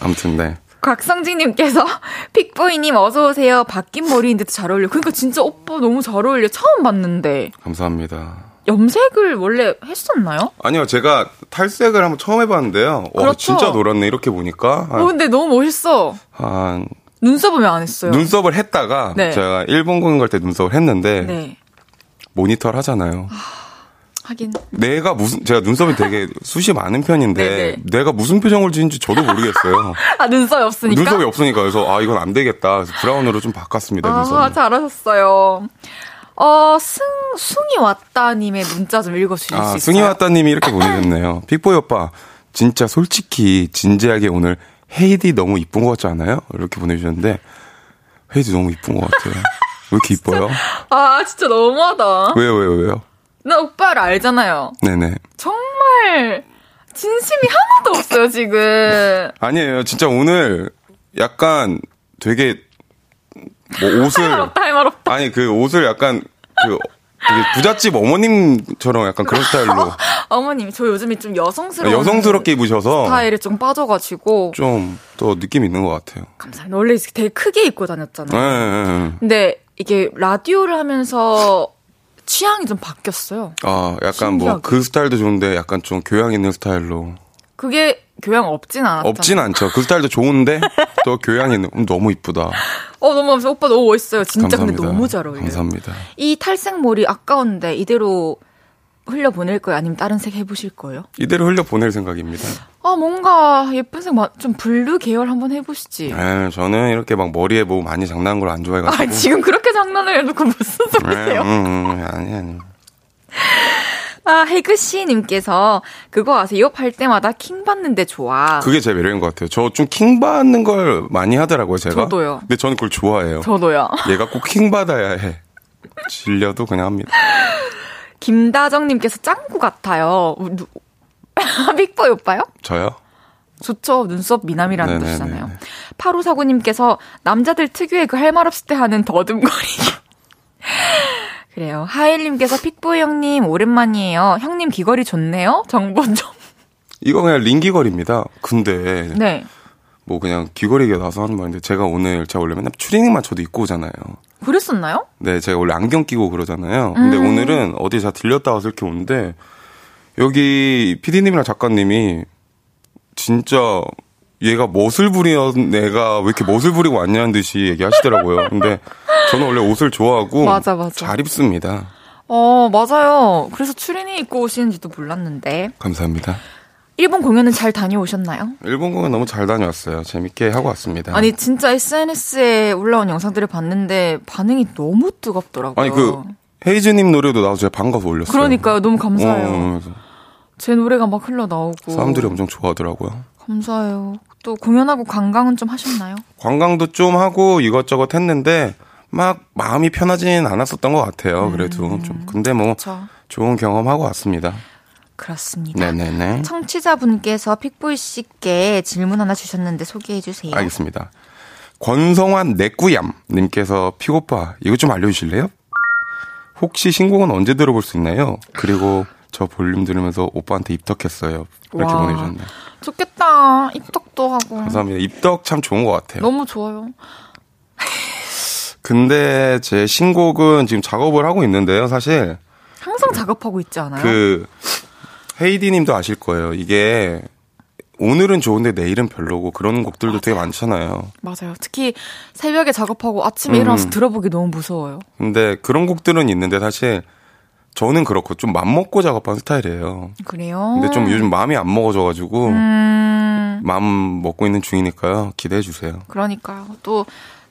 아무튼 네. 곽성진님께서 *laughs* 픽보이님 어서 오세요. 바뀐 머리인데도 잘 어울려. 그러니까 진짜 오빠 너무 잘 어울려. 처음 봤는데. 감사합니다. 염색을 원래 했었나요? 아니요, 제가 탈색을 한번 처음 해봤는데요. 그렇죠. 와, 진짜 노랗네 이렇게 보니까. 어, 근데 너무 멋있어. 한 눈썹은 왜안 했어요? 눈썹을 했다가 네. 제가 일본 공연 갈 때 눈썹을 했는데 네. 모니터를 하잖아요. 하긴. 내가 무슨 제가 눈썹이 되게 숱이 많은 편인데 네네. 내가 무슨 표정을 지은지 저도 모르겠어요. *laughs* 아, 눈썹이 없으니까? 눈썹이 없으니까 그래서 아 이건 안 되겠다. 그래서 브라운으로 좀 바꿨습니다. 아, 눈썹. 잘하셨어요. 어, 승, 숭이 왔다님의 문자 좀 읽어주실 아 수 있어요? 승희 왔다님이 이렇게 *clears throat* 보내셨네요. 픽보이 오빠 진짜 솔직히 진지하게 오늘 헤이디 너무 이쁜 것 같지 않아요? 이렇게 보내주셨는데 헤이디 너무 이쁜 것 같아요. 왜 이렇게 이뻐요? *laughs* 아, 진짜 너무하다. 왜요 왜요 왜요? 나 오빠를 알잖아요. 네네. 정말 진심이 하나도 없어요, 지금. *laughs* 아니에요. 진짜 오늘 약간 되게 뭐 *laughs* 할말 옷을 없다, 할 말 없다. 아니 그 옷을 약간 그 되게 부잣집 어머님처럼 약간 그런 스타일로 *laughs* 어머님, 저 요즘에 좀 여성스러운. 여성스럽게 입으셔서 스타일에 좀 빠져가지고. 좀 더 느낌 있는 것 같아요. 감사합니다. 원래 되게 크게 입고 다녔잖아요. 네, 네, 네. 근데 이게 라디오를 하면서 취향이 좀 바뀌었어요. 아 약간 뭐. 그 스타일도 좋은데 약간 좀 교양 있는 스타일로 그게 교양 없진 않았잖아요. 없진 않죠. 그 스타일도 좋은데 또 교양 있는 음, 너무 이쁘다. 어, 너무 감사해요. 오빠 너무 멋있어요. 진짜 감사합니다. 근데 너무 잘 어울려요. 감사합니다. 이 탈색머리 아까운데 이대로 흘려 보낼 거예요? 아니면 다른 색 해보실 거예요? 이대로 흘려 보낼 생각입니다. 아, 뭔가 예쁜 색, 마- 좀 blue 계열 한번 해보시지. 에 저는 이렇게 막 머리에 뭐 많이 장난한 걸 안 좋아해가지고. 아, 지금 그렇게 장난을 해놓고 무슨 네, 소리세요? 음, 음, 아니 아니. 아, 해그씨님께서 그거 아세요? 팔 때마다 킹 받는데 좋아. 그게 제 매력인 것 같아요. 저 좀 킹 받는 걸 많이 하더라고요, 제가. 저도요. 근데 저는 그걸 좋아해요. 저도요. 얘가 꼭 킹 받아야 해. 질려도 그냥 합니다. 김다정님께서 짱구 같아요. 우- 누- 빅보이 오빠요? 저요? 좋죠. 눈썹 미남이라는 네네네네. 뜻이잖아요. 8549님께서 남자들 특유의 그 할 말 없을 때 하는 더듬거리기. *laughs* 그래요. 하일님께서 픽보이 형님 오랜만이에요. 형님 귀걸이 좋네요. 정보 좀. 이거 그냥 링귀걸입니다. 근데 네. 뭐 그냥 귀걸이가 나서 하는 말인데 제가 오늘 제가 원래 맨날 추리닝만 저도 입고 오잖아요. 그랬었나요? 네, 제가 원래 안경 끼고 그러잖아요. 근데 음. 오늘은 어디 자 들렸다 와서 이렇게 오는데 여기 PD님이랑 작가님이 진짜 얘가 멋을 부리는 애가 왜 이렇게 멋을 부리고 왔냐는 듯이 얘기하시더라고요. 근데 저는 원래 옷을 좋아하고 맞아, 맞아. 잘 입습니다. 어, 맞아요. 그래서 추리닝 입고 오시는지도 몰랐는데. 감사합니다. 일본 공연은 잘 다녀오셨나요? 일본 공연 너무 잘 다녀왔어요. 재밌게 하고 왔습니다. 아니, 진짜 SNS에 올라온 영상들을 봤는데 반응이 너무 뜨겁더라고요. 아니, 그 헤이즈님 노래도 나와서 제가 반가서 올렸어요. 그러니까요. 너무 감사해요. 어, 제 노래가 막 흘러나오고. 사람들이 엄청 좋아하더라고요. 감사해요. 또 공연하고 관광은 좀 하셨나요? 관광도 좀 하고 이것저것 했는데 막 마음이 편하진 않았었던 것 같아요. 그래도 좀 근데 뭐저 좋은 경험하고 왔습니다. 그렇습니다. 네네네. 청취자분께서 픽보이 씨께 질문 하나 주셨는데 소개해 주세요. 알겠습니다. 권성환 내꾸얌 님께서 픽오빠 이거 좀 알려주실래요? 혹시 신곡은 언제 들어볼 수 있나요? 그리고 저 볼륨 들으면서 오빠한테 입덕했어요. 이렇게 와. 보내주셨네요. 좋겠다. 입덕도 하고. 감사합니다. 입덕 참 좋은 것 같아요. 너무 좋아요. 근데 제 신곡은 지금 작업을 하고 있는데요. 사실 항상 작업하고 있지 않아요? 그 헤이디 님도 아실 거예요. 이게 오늘은 좋은데 내일은 별로고 그런 곡들도 되게 많잖아요. 맞아요. 특히 새벽에 작업하고 아침에 음. 일어나서 들어보기 너무 무서워요. 근데 그런 곡들은 있는데 사실 저는 그렇고 좀 맘먹고 작업하는 스타일이에요. 그래요? 근데 좀 요즘 마음이 안 먹어져가지고 음, 마음 먹고 있는 중이니까요. 기대해 주세요. 그러니까요. 또,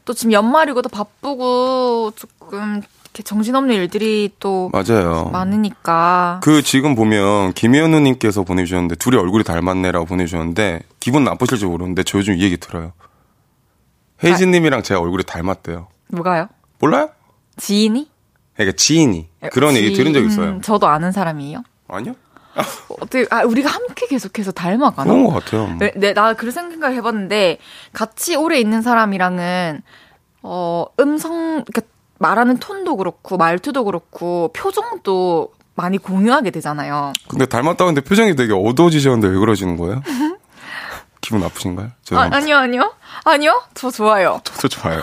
또 지금 연말이고 또 바쁘고 조금 이렇게 정신없는 일들이 또 맞아요. 많으니까. 그 지금 보면 김현우 님께서 보내주셨는데 둘이 얼굴이 닮았네라고 보내주셨는데 기분 나쁘실지 모르는데 저 요즘 이 얘기 들어요. 헤이즈 님이랑 제가 얼굴이 닮았대요. 뭐가요? 몰라요? 지인이? 그러니까 지인이 그런 얘기 들은 적 지인, 있어요. 음, 저도 아는 사람이에요. 아니요? 어떻게, 아, 우리가 함께 계속해서 닮아가나? 그런 것 같아요. 네, 네, 나 그런 생각을 해봤는데 같이 오래 있는 사람이랑은 어 음성 그러니까 말하는 톤도 그렇고 말투도 그렇고 표정도 많이 공유하게 되잖아요. 근데 닮았다고 했는데 표정이 되게 어두워지셨는데 왜 그러시는 거예요? *laughs* 기분 나쁘신가요? 아, 죄송합니다. 아 니요, 아니요, 아니요, 저 좋아요. 저도 좋아요.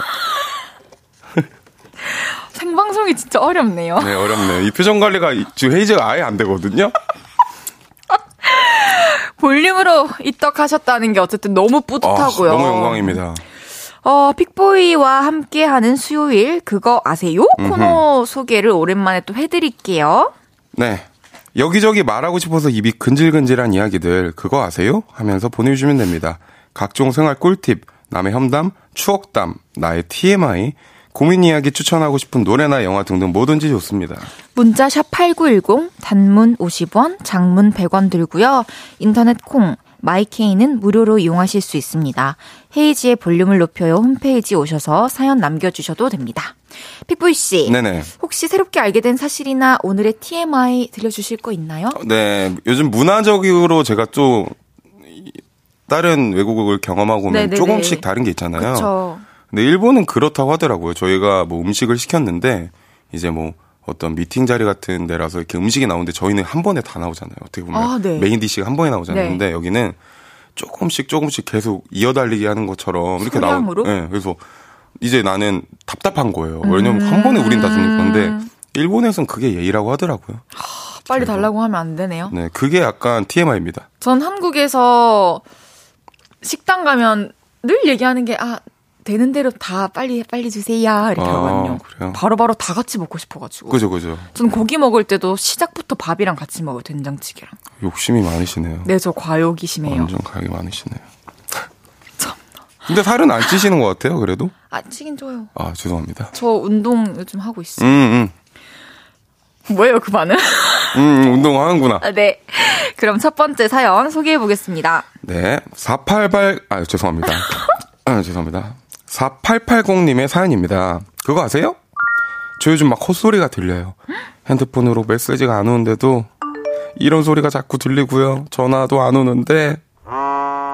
*laughs* 생방송이 진짜 어렵네요. 네, 어렵네요. 이 표정 관리가 이- 지금 헤이즈가 아예 안 되거든요? *laughs* 볼륨으로 입덕하셨다는 게 어쨌든 너무 뿌듯하고요. 아, 너무 영광입니다. 어, 픽보이와 함께하는 수요일 그거 아세요? 코너 소개를 오랜만에 또 해드릴게요. 네. 여기저기 말하고 싶어서 입이 근질근질한 이야기들 그거 아세요? 하면서 보내주시면 됩니다. 각종 생활 꿀팁, 남의 험담, 추억담, 나의 TMI, 고민 이야기 추천하고 싶은 노래나 영화 등등 뭐든지 좋습니다. 문자 샵 8910 단문 50원, 장문 100원 들고요. 인터넷 콩 마이케이는 무료로 이용하실 수 있습니다. 헤이즈의 볼륨을 높여요 홈페이지 오셔서 사연 남겨주셔도 됩니다. 픽보이 씨, 네네. 혹시 새롭게 알게 된 사실이나 오늘의 TMI 들려주실 거 있나요? 네, 요즘 문화적으로 제가 또 이- 다른 외국을 경험하고 오면 네네네. 조금씩 다른 게 있잖아요. 그렇죠. 근데 일본은 그렇다고 하더라고요. 저희가 뭐 음식을 시켰는데 이제 뭐 어떤 미팅 자리 같은 데라서 이렇게 음식이 나오는데 저희는 한 번에 다 나오잖아요. 어떻게 보면 아, 네. main dish가 한 번에 나오잖아요. 네. 근데 여기는 조금씩 조금씩 계속 이어달리기 하는 것처럼 이렇게 나오. 소량으로? 네, 그래서 이제 나는 답답한 거예요. 왜냐면 한 번에 우린 다 주는 건데 일본에선 그게 예의라고 하더라고요. 빨리 달라고 하면 안 되네요. 네, 그게 약간 TMI입니다. 전 한국에서 식당 가면 늘 얘기하는 게, 아, 되는 대로 다 빨리, 빨리 주세요. 이렇게 아, 하거든요. 그래요? 바로바로 다 같이 먹고 싶어가지고. 그죠, 그죠. 전 고기 먹을 때도 시작부터 밥이랑 같이 먹어요, 된장찌개랑. 욕심이 많으시네요. 네, 저 과욕이 심해요. 완전 가게 많으시네요. *laughs* 근데 살은 안 찌시는 것 같아요, 그래도? 아, 치긴 줘요. 아, 죄송합니다. 저 운동 요즘 하고 있어요. 음, 음. 뭐예요, 그 반은? 음, 운동하는구나. 아, 네. 그럼 첫 번째 사연 소개해 보겠습니다. 네. 488, 아, 죄송합니다. 아, 죄송합니다. 4880님의 사연입니다. 그거 아세요? 저 요즘 막 헛소리가 들려요. 핸드폰으로 메시지가 안 오는데도 이런 소리가 자꾸 들리고요. 전화도 안 오는데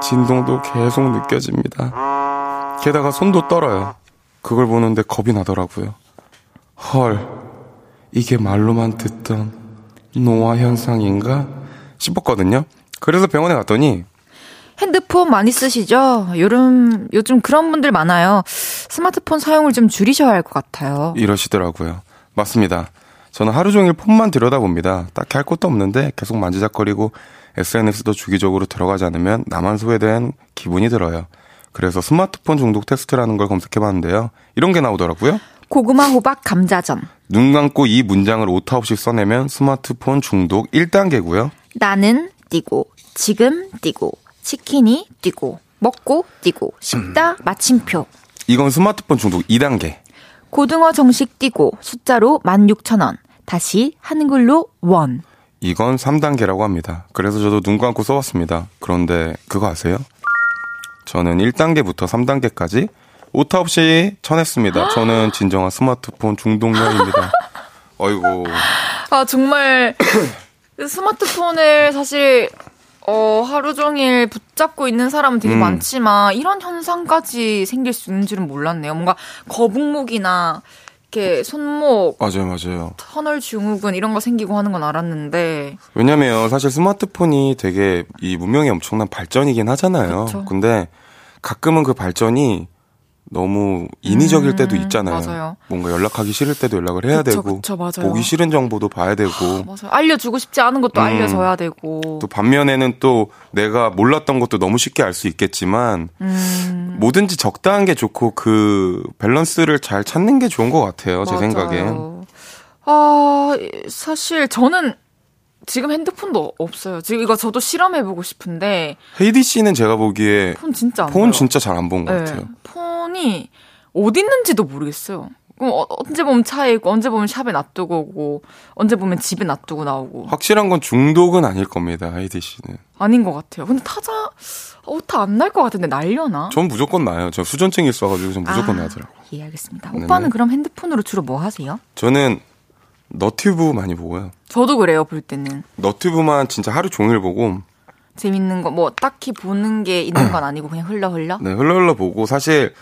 진동도 계속 느껴집니다. 게다가 손도 떨어요. 그걸 보는데 겁이 나더라고요. 헐, 이게 말로만 듣던 노화 현상인가 싶었거든요. 그래서 병원에 갔더니 핸드폰 많이 쓰시죠? 요즘, 요즘 그런 분들 많아요. 스마트폰 사용을 좀 줄이셔야 할 것 같아요. 이러시더라고요. 맞습니다. 저는 하루 종일 폰만 들여다봅니다. 딱히 할 것도 없는데 계속 만지작거리고 SNS도 주기적으로 들어가지 않으면 나만 소외된 기분이 들어요. 그래서 스마트폰 중독 테스트라는 걸 검색해봤는데요. 이런 게 나오더라고요. 고구마 호박 감자전. 눈 감고 이 문장을 오타 없이 써내면 스마트폰 중독 1단계고요. 나는 뛰고, 지금 뛰고, 치킨이 뛰고, 먹고 뛰고, 식다 마침표. 이건 스마트폰 중독 2단계. 고등어 정식 뛰고, 숫자로 16,000원. 다시 한글로 원. 이건 3단계라고 합니다. 그래서 저도 눈 감고 써왔습니다. 그런데 그거 아세요? 저는 1단계부터 3단계까지 오타 없이 쳐냈습니다. 저는 진정한 스마트폰 중독녀입니다. *laughs* 어이고. 아, 정말, *coughs* 스마트폰을 사실, 어, 하루 종일 붙잡고 있는 사람은 되게 음. 많지만, 이런 현상까지 생길 수 있는 줄은 몰랐네요. 뭔가 거북목이나, 이렇게 손목, 맞아요, 맞아요. 터널 증후군 이런 거 생기고 하는 건 알았는데, 왜냐면 사실 스마트폰이 되게 이 문명의 엄청난 발전이긴 하잖아요. 그쵸. 근데 가끔은 그 발전이 너무 인위적일 때도 있잖아요. 음, 맞아요. 뭔가 연락하기 싫을 때도 연락을 해야 그쵸, 되고 그쵸, 맞아요. 보기 싫은 정보도 봐야 되고 맞아요. 알려주고 싶지 않은 것도 음. 알려줘야 되고. 또 반면에는 또 내가 몰랐던 것도 너무 쉽게 알 수 있겠지만 음, 뭐든지 적당한 게 좋고 그 밸런스를 잘 찾는 게 좋은 것 같아요. 제 맞아요. 생각엔. 아, 사실 저는 지금 핸드폰도 없어요. 지금 이거 저도 실험해보고 싶은데, 헤이디 씨는 제가 보기에 폰 진짜 안 폰 봐요. 진짜 잘 안 본것 네, 같아요. 폰이 어디 있는지도 모르겠어요. 그럼 어, 언제 보면 차에 있고, 언제 보면 샵에 놔두고 오고, 언제 보면 집에 놔두고 나오고. 확실한 건 중독은 아닐 겁니다. 헤이디 씨는. 아닌 것 같아요. 근데 타자, 오타 안 날 것 같은데 날려나? 전 무조건 나요. 저 수전증이 있어가지고 전 무조건 아, 나더라고요. 예, 알겠습니다. 네네. 오빠는 그럼 핸드폰으로 주로 뭐 하세요? 저는 너튜브 많이 보고요. 저도 그래요, 볼 때는. 너튜브만 진짜 하루 종일 보고 재밌는 거, 뭐, 딱히 보는 게 있는 건 아니고 그냥 흘러 흘러? 네, 흘러 흘러 보고 사실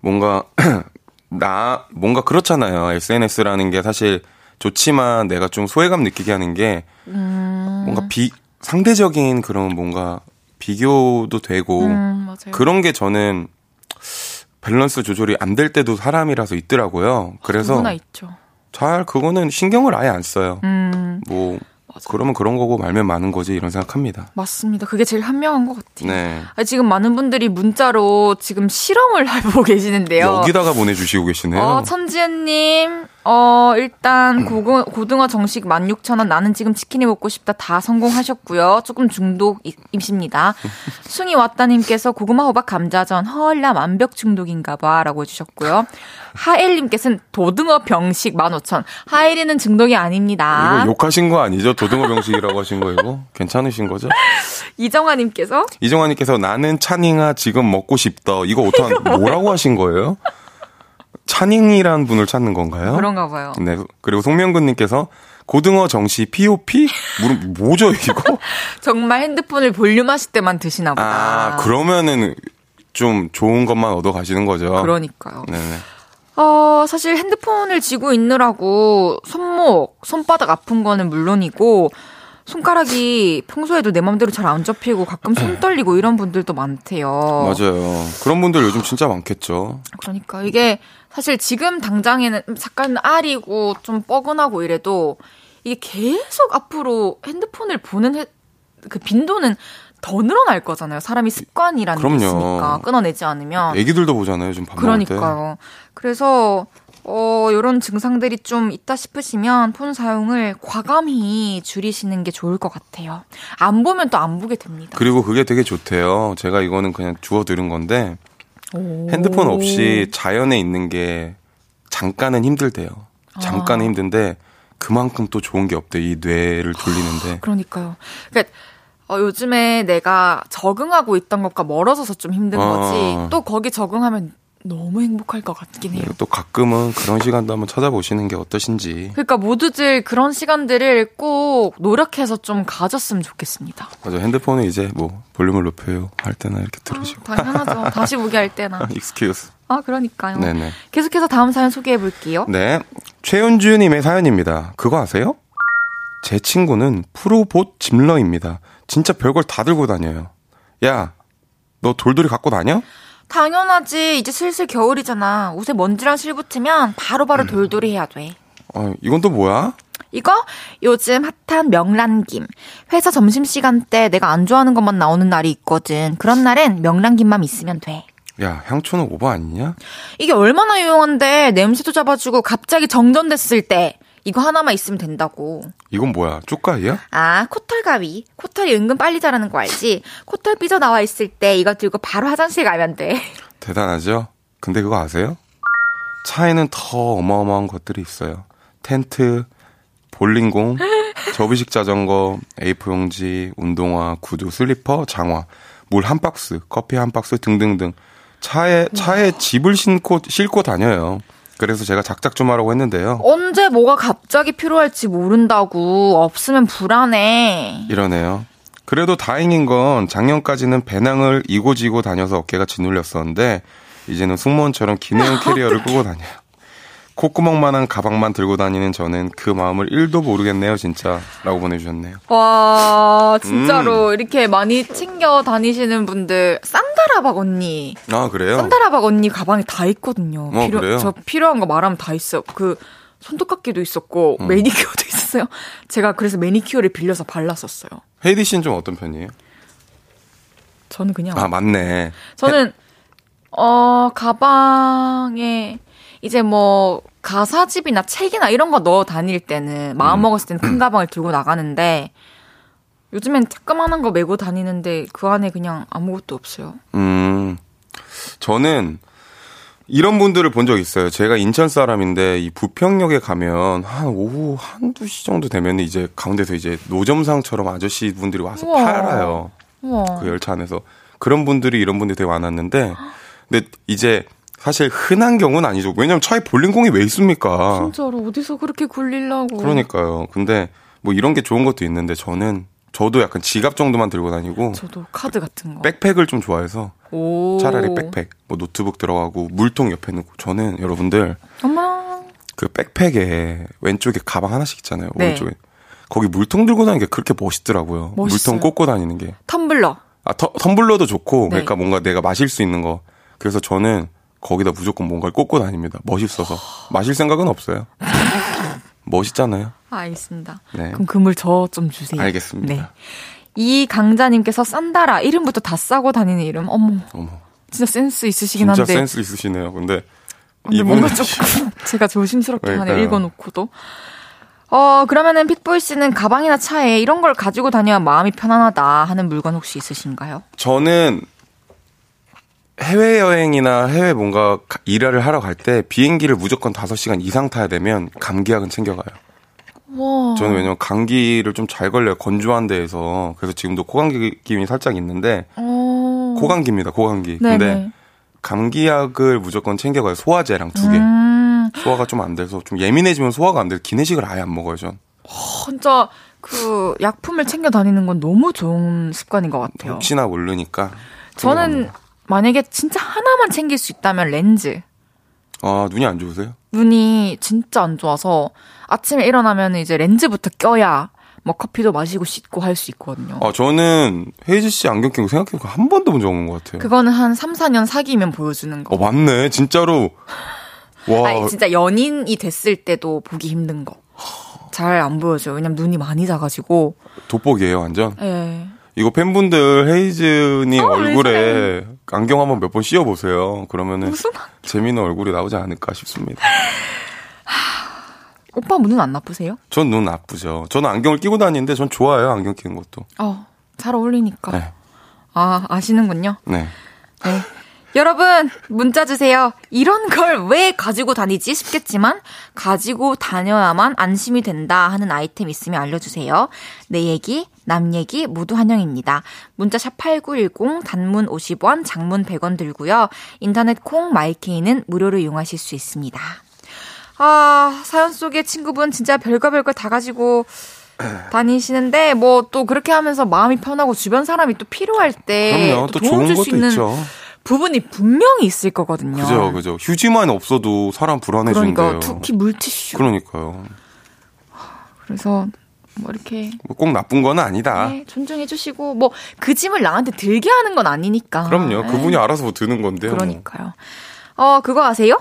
뭔가 *clears throat* 나 뭔가 그렇잖아요. SNS라는 게 사실 좋지만 내가 좀 소외감 느끼게 하는 게 음. 뭔가 비 상대적인 그런 뭔가 비교도 되고 음. 그런 게 저는 밸런스 조절이 안 될 때도 사람이라서 있더라고요. 그래서 누구나 있죠. 잘 그거는 신경을 아예 안 써요. 음, 뭐 그러면 그런 거고 말면 많은 거지 이런 생각합니다. 맞습니다. 그게 제일 현명한 것 같아요. 네. 아, 지금 많은 분들이 문자로 지금 실험을 *laughs* 해보고 계시는데요. 여기다가 보내주시고 계시네요. 어, 천지은님, 어, 음. 일단 고등, 고등어 정식 16,000원, 나는 지금 치킨이 먹고 싶다 다 성공하셨고요. 조금 중독이십니다. 숭이 왔다님께서 고구마 호박 감자전, 헐라 완벽 중독인가 봐 라고 해주셨고요. 하엘님께서는 도등어 병식 15,000원. 하엘이는 중독이 아닙니다. 이거 욕하신 거 아니죠? 도등어 병식이라고 하신 거 이거? 괜찮으신 거죠? 이정아님께서 이정환님께서 나는 차닝아 지금 먹고 싶다. 이거 어떤 뭐라고 하신 거예요? 차닝이란 분을 찾는 건가요? 그런가 봐요. 네. 그리고 송명근님께서 고등어 정시 POP? 뭐, 뭐죠 이거? *laughs* 정말 핸드폰을 볼륨하실 때만 드시나 보다. 아 그러면은 좀 좋은 것만 얻어 가시는 거죠. 그러니까요. 네네. 어, 사실 핸드폰을 쥐고 있느라고 손목, 손바닥 아픈 거는 물론이고, 손가락이 평소에도 내 맘대로 잘 안 접히고 가끔 손 떨리고 이런 분들도 많대요. 맞아요. 그런 분들 요즘 진짜 많겠죠. 그러니까 이게 사실 지금 당장에는 잠깐 알이고 좀 뻐근하고 이래도 이게 계속 앞으로 핸드폰을 보는 해- 그 빈도는 더 늘어날 거잖아요. 사람이 습관이라는 그럼요. 게 있으니까 끊어내지 않으면. 애기들도 보잖아요. 요즘 밥. 그러니까요. 그래서 어 요런 증상들이 좀 있다 싶으시면 폰 사용을 과감히 줄이시는 게 좋을 것 같아요. 안 보면 또 안 보게 됩니다. 그리고 그게 되게 좋대요. 제가 이거는 그냥 주워 들은 건데 핸드폰 없이 자연에 있는 게 잠깐은 힘들대요. 잠깐은 아. 힘든데 그만큼 또 좋은 게 없대. 이 뇌를 돌리는데. 그러니까요. 그러니까 어, 요즘에 내가 적응하고 있던 것과 멀어져서 좀 힘든 어. 거지. 또 거기 적응하면 너무 행복할 것 같긴 해요. 또 가끔은 그런 시간도 한번 찾아보시는 게 어떠신지. 그러니까 모두들 그런 시간들을 꼭 노력해서 좀 가졌으면 좋겠습니다. 맞아. 핸드폰은 이제 뭐 볼륨을 높여요 할 때나 이렇게 들으시고. 당연하죠. *laughs* 다시 보기 할 때나. *laughs* excuse. 아, 그러니까요. 네네. 계속해서 다음 사연 소개해 볼게요. 네. 최은주님의 사연입니다. 그거 아세요? 제 친구는 프로 봇짐러입니다. 진짜 별걸 다 들고 다녀요. 야, 너 돌돌이 갖고 다녀? 당연하지. 이제 슬슬 겨울이잖아. 옷에 먼지랑 실 붙으면 바로바로 음. 돌돌이 해야 돼. 어, 이건 또 뭐야? 이거 요즘 핫한 명란김. 회사 점심시간 때 내가 안 좋아하는 것만 나오는 날이 있거든. 그런 날엔 명란김만 있으면 돼. 야, 향초는 오버 아니냐? 이게 얼마나 유용한데 냄새도 잡아주고 갑자기 정전됐을 때 이거 하나만 있으면 된다고. 이건 뭐야? 쪽가위야? 아, 코털 가위. 코털이 은근 빨리 자라는 거 알지? 코털 삐져나와 있을 때 이거 들고 바로 화장실 가면 돼. *laughs* 대단하죠? 근데 그거 아세요? 차에는 더 어마어마한 것들이 있어요. 텐트, 볼링공, *laughs* 접이식 자전거, A4 용지, 운동화, 구두, 슬리퍼, 장화, 물 한 박스, 커피 한 박스 등등등. 차에 차에 집을 신고 싣고 다녀요. 그래서 제가 작작 좀 하라고 했는데요. 언제 뭐가 갑자기 필요할지 모른다고. 없으면 불안해. 이러네요. 그래도 다행인 건 작년까지는 배낭을 이고지고 다녀서 어깨가 짓눌렸었는데 이제는 승무원처럼 기내용 *laughs* 캐리어를 끌고 다녀요. 콧구멍만한 가방만 들고 다니는 저는 그 마음을 1도 모르겠네요, 진짜. 라고 보내주셨네요. 와, 진짜로 이렇게 많이 챙겨 다니시는 분들, 산다라박 언니. 아, 그래요? 산다라박 언니 가방에 다 있거든요. 어, 그래요? 저 필요한 거 말하면 다 있어요. 그, 손톱깎이도 있었고, 음. 매니큐어도 있었어요. 제가 그래서 매니큐어를 빌려서 발랐었어요. 헤이디 씨는 좀 어떤 편이에요? 저는 그냥. 아, 맞네. 저는, 어, 가방에, 이제 뭐, 가사집이나 책이나 이런 거 넣어 다닐 때는, 마음 음. 먹었을 때는 큰 가방을 들고 나가는데, 요즘엔 조그만한 거 메고 다니는데, 그 안에 그냥 아무것도 없어요. 음, 저는 이런 분들을 본 적 있어요. 제가 인천 사람인데 이 부평역에 가면 한 오후 한두 시 정도 되면 이제 가운데서 이제 노점상처럼 아저씨 분들이 와서 우와. 팔아요. 우와. 그 열차 안에서. 그런 분들이 이런 분들이 되게 많았는데 근데 이제 사실 흔한 경우는 아니죠. 왜냐면 차에 볼링공이 왜 있습니까? 진짜로 어디서 그렇게 굴리려고. 그러니까요. 근데 뭐 이런 게 좋은 것도 있는데 저는 저도 약간 지갑 정도만 들고 다니고 저도 카드 같은 거. 백팩을 좀 좋아해서 오. 차라리 백팩, 뭐 노트북 들어가고 물통 옆에 넣고 저는 여러분들 어머나. 그 백팩에 왼쪽에 가방 하나씩 있잖아요. 네. 오른쪽에 거기 물통 들고 다니는 게 그렇게 멋있더라고요. 멋있어요. 물통 꽂고 다니는 게. 텀블러. 아 터, 텀블러도 좋고 네. 그러니까 뭔가 내가 마실 수 있는 거. 그래서 저는 거기다 무조건 뭔가를 꽂고 다닙니다. 멋있어서 마실 생각은 없어요. *laughs* 멋있잖아요. 아, 알겠습니다. 네. 그럼 그물 저좀 주세요. 알겠습니다. 네. 이 강자님께서 싼다라 이름부터 다 싸고 다니는 이름. 어머, 어머, 진짜 센스 있으시긴 진짜 한데. 센스 있으시네요. 근데 근데 이분 뭔가 조금 *laughs* 제가 조심스럽게 하네요. 그러니까요. 읽어놓고도. 어, 그러면은 픽보이 씨는 가방이나 차에 이런 걸 가지고 다녀야 마음이 편안하다 하는 물건 혹시 있으신가요? 저는 해외 여행이나 해외 뭔가 가- 일을 하러 갈 때 비행기를 무조건 5시간 이상 타야 되면 감기약은 챙겨가요. 와. 저는 왜냐면 감기를 좀 잘 걸려요. 건조한 데에서. 그래서 지금도 코감기 기운이 살짝 있는데 어. 코감기입니다. 코감기. 네네. 근데 감기약을 무조건 챙겨가요. 소화제랑 두 개. 음, 소화가 좀 안 돼서 좀 예민해지면 소화가 안 돼서 기내식을 아예 안 먹어요, 전. 진짜 그 약품을 챙겨 다니는 건 너무 좋은 습관인 것 같아요. 혹시나 모르니까. 저는 만약에 진짜 하나만 챙길 수 있다면 렌즈. 아, 눈이 안 좋으세요? 눈이 진짜 안 좋아서 아침에 일어나면 이제 렌즈부터 껴야 뭐 커피도 마시고 씻고 할 수 있거든요. 아, 저는 헤이즈 씨 안경 끼고 생각해보니까 한 번도 본 적 없는 것 같아요. 그거는 한 3, 4년 사귀면 보여주는 거. 어, 맞네. 진짜로. 와. 아니, 진짜 연인이 됐을 때도 보기 힘든 거. 잘 안 보여줘요. 왜냐면 눈이 많이 작아지고. 돋보기예요, 완전. 예. 이거 팬분들 헤이즈님 어, 얼굴에 안경 한번 몇 번 씌워보세요. 그러면은 재미있는 얼굴이 나오지 않을까 싶습니다. *sighs* 오빠 눈 안 나쁘세요? 전 눈 나쁘죠. 저는 안경을 끼고 다니는데 전 좋아요, 안경 끼는 것도. 어, 잘 어울리니까. 네. 아, 아시는군요. 네. 네. 여러분, 문자 주세요. 이런 걸 왜 가지고 다니지 싶겠지만, 가지고 다녀야만 안심이 된다 하는 아이템 있으면 알려주세요. 내 얘기, 남 얘기 모두 환영입니다. 문자 샵 8910, 단문 50원, 장문 100원 들고요. 인터넷 콩, 마이케이는 무료로 이용하실 수 있습니다. 아, 사연 속에 친구분 진짜 별거 별거 다 가지고 *clears throat* 다니시는데, 뭐 또 그렇게 하면서 마음이 편하고 주변 사람이 또 필요할 때 그럼요. 또 또 도움 좋은 줄수 있는 있죠. 부분이 분명히 있을 거거든요. 그죠, 그죠. 휴지만 없어도 사람 불안해지는데요. 그러니까 특히 물티슈. 그러니까요. 그래서 뭐 이렇게 뭐 꼭 나쁜 건 아니다. 네, 존중해 주시고 뭐 그 짐을 나한테 들게 하는 건 아니니까. 그럼요. 네. 그분이 알아서 뭐 드는 건데요. 그러니까요. 어, 그거 아세요?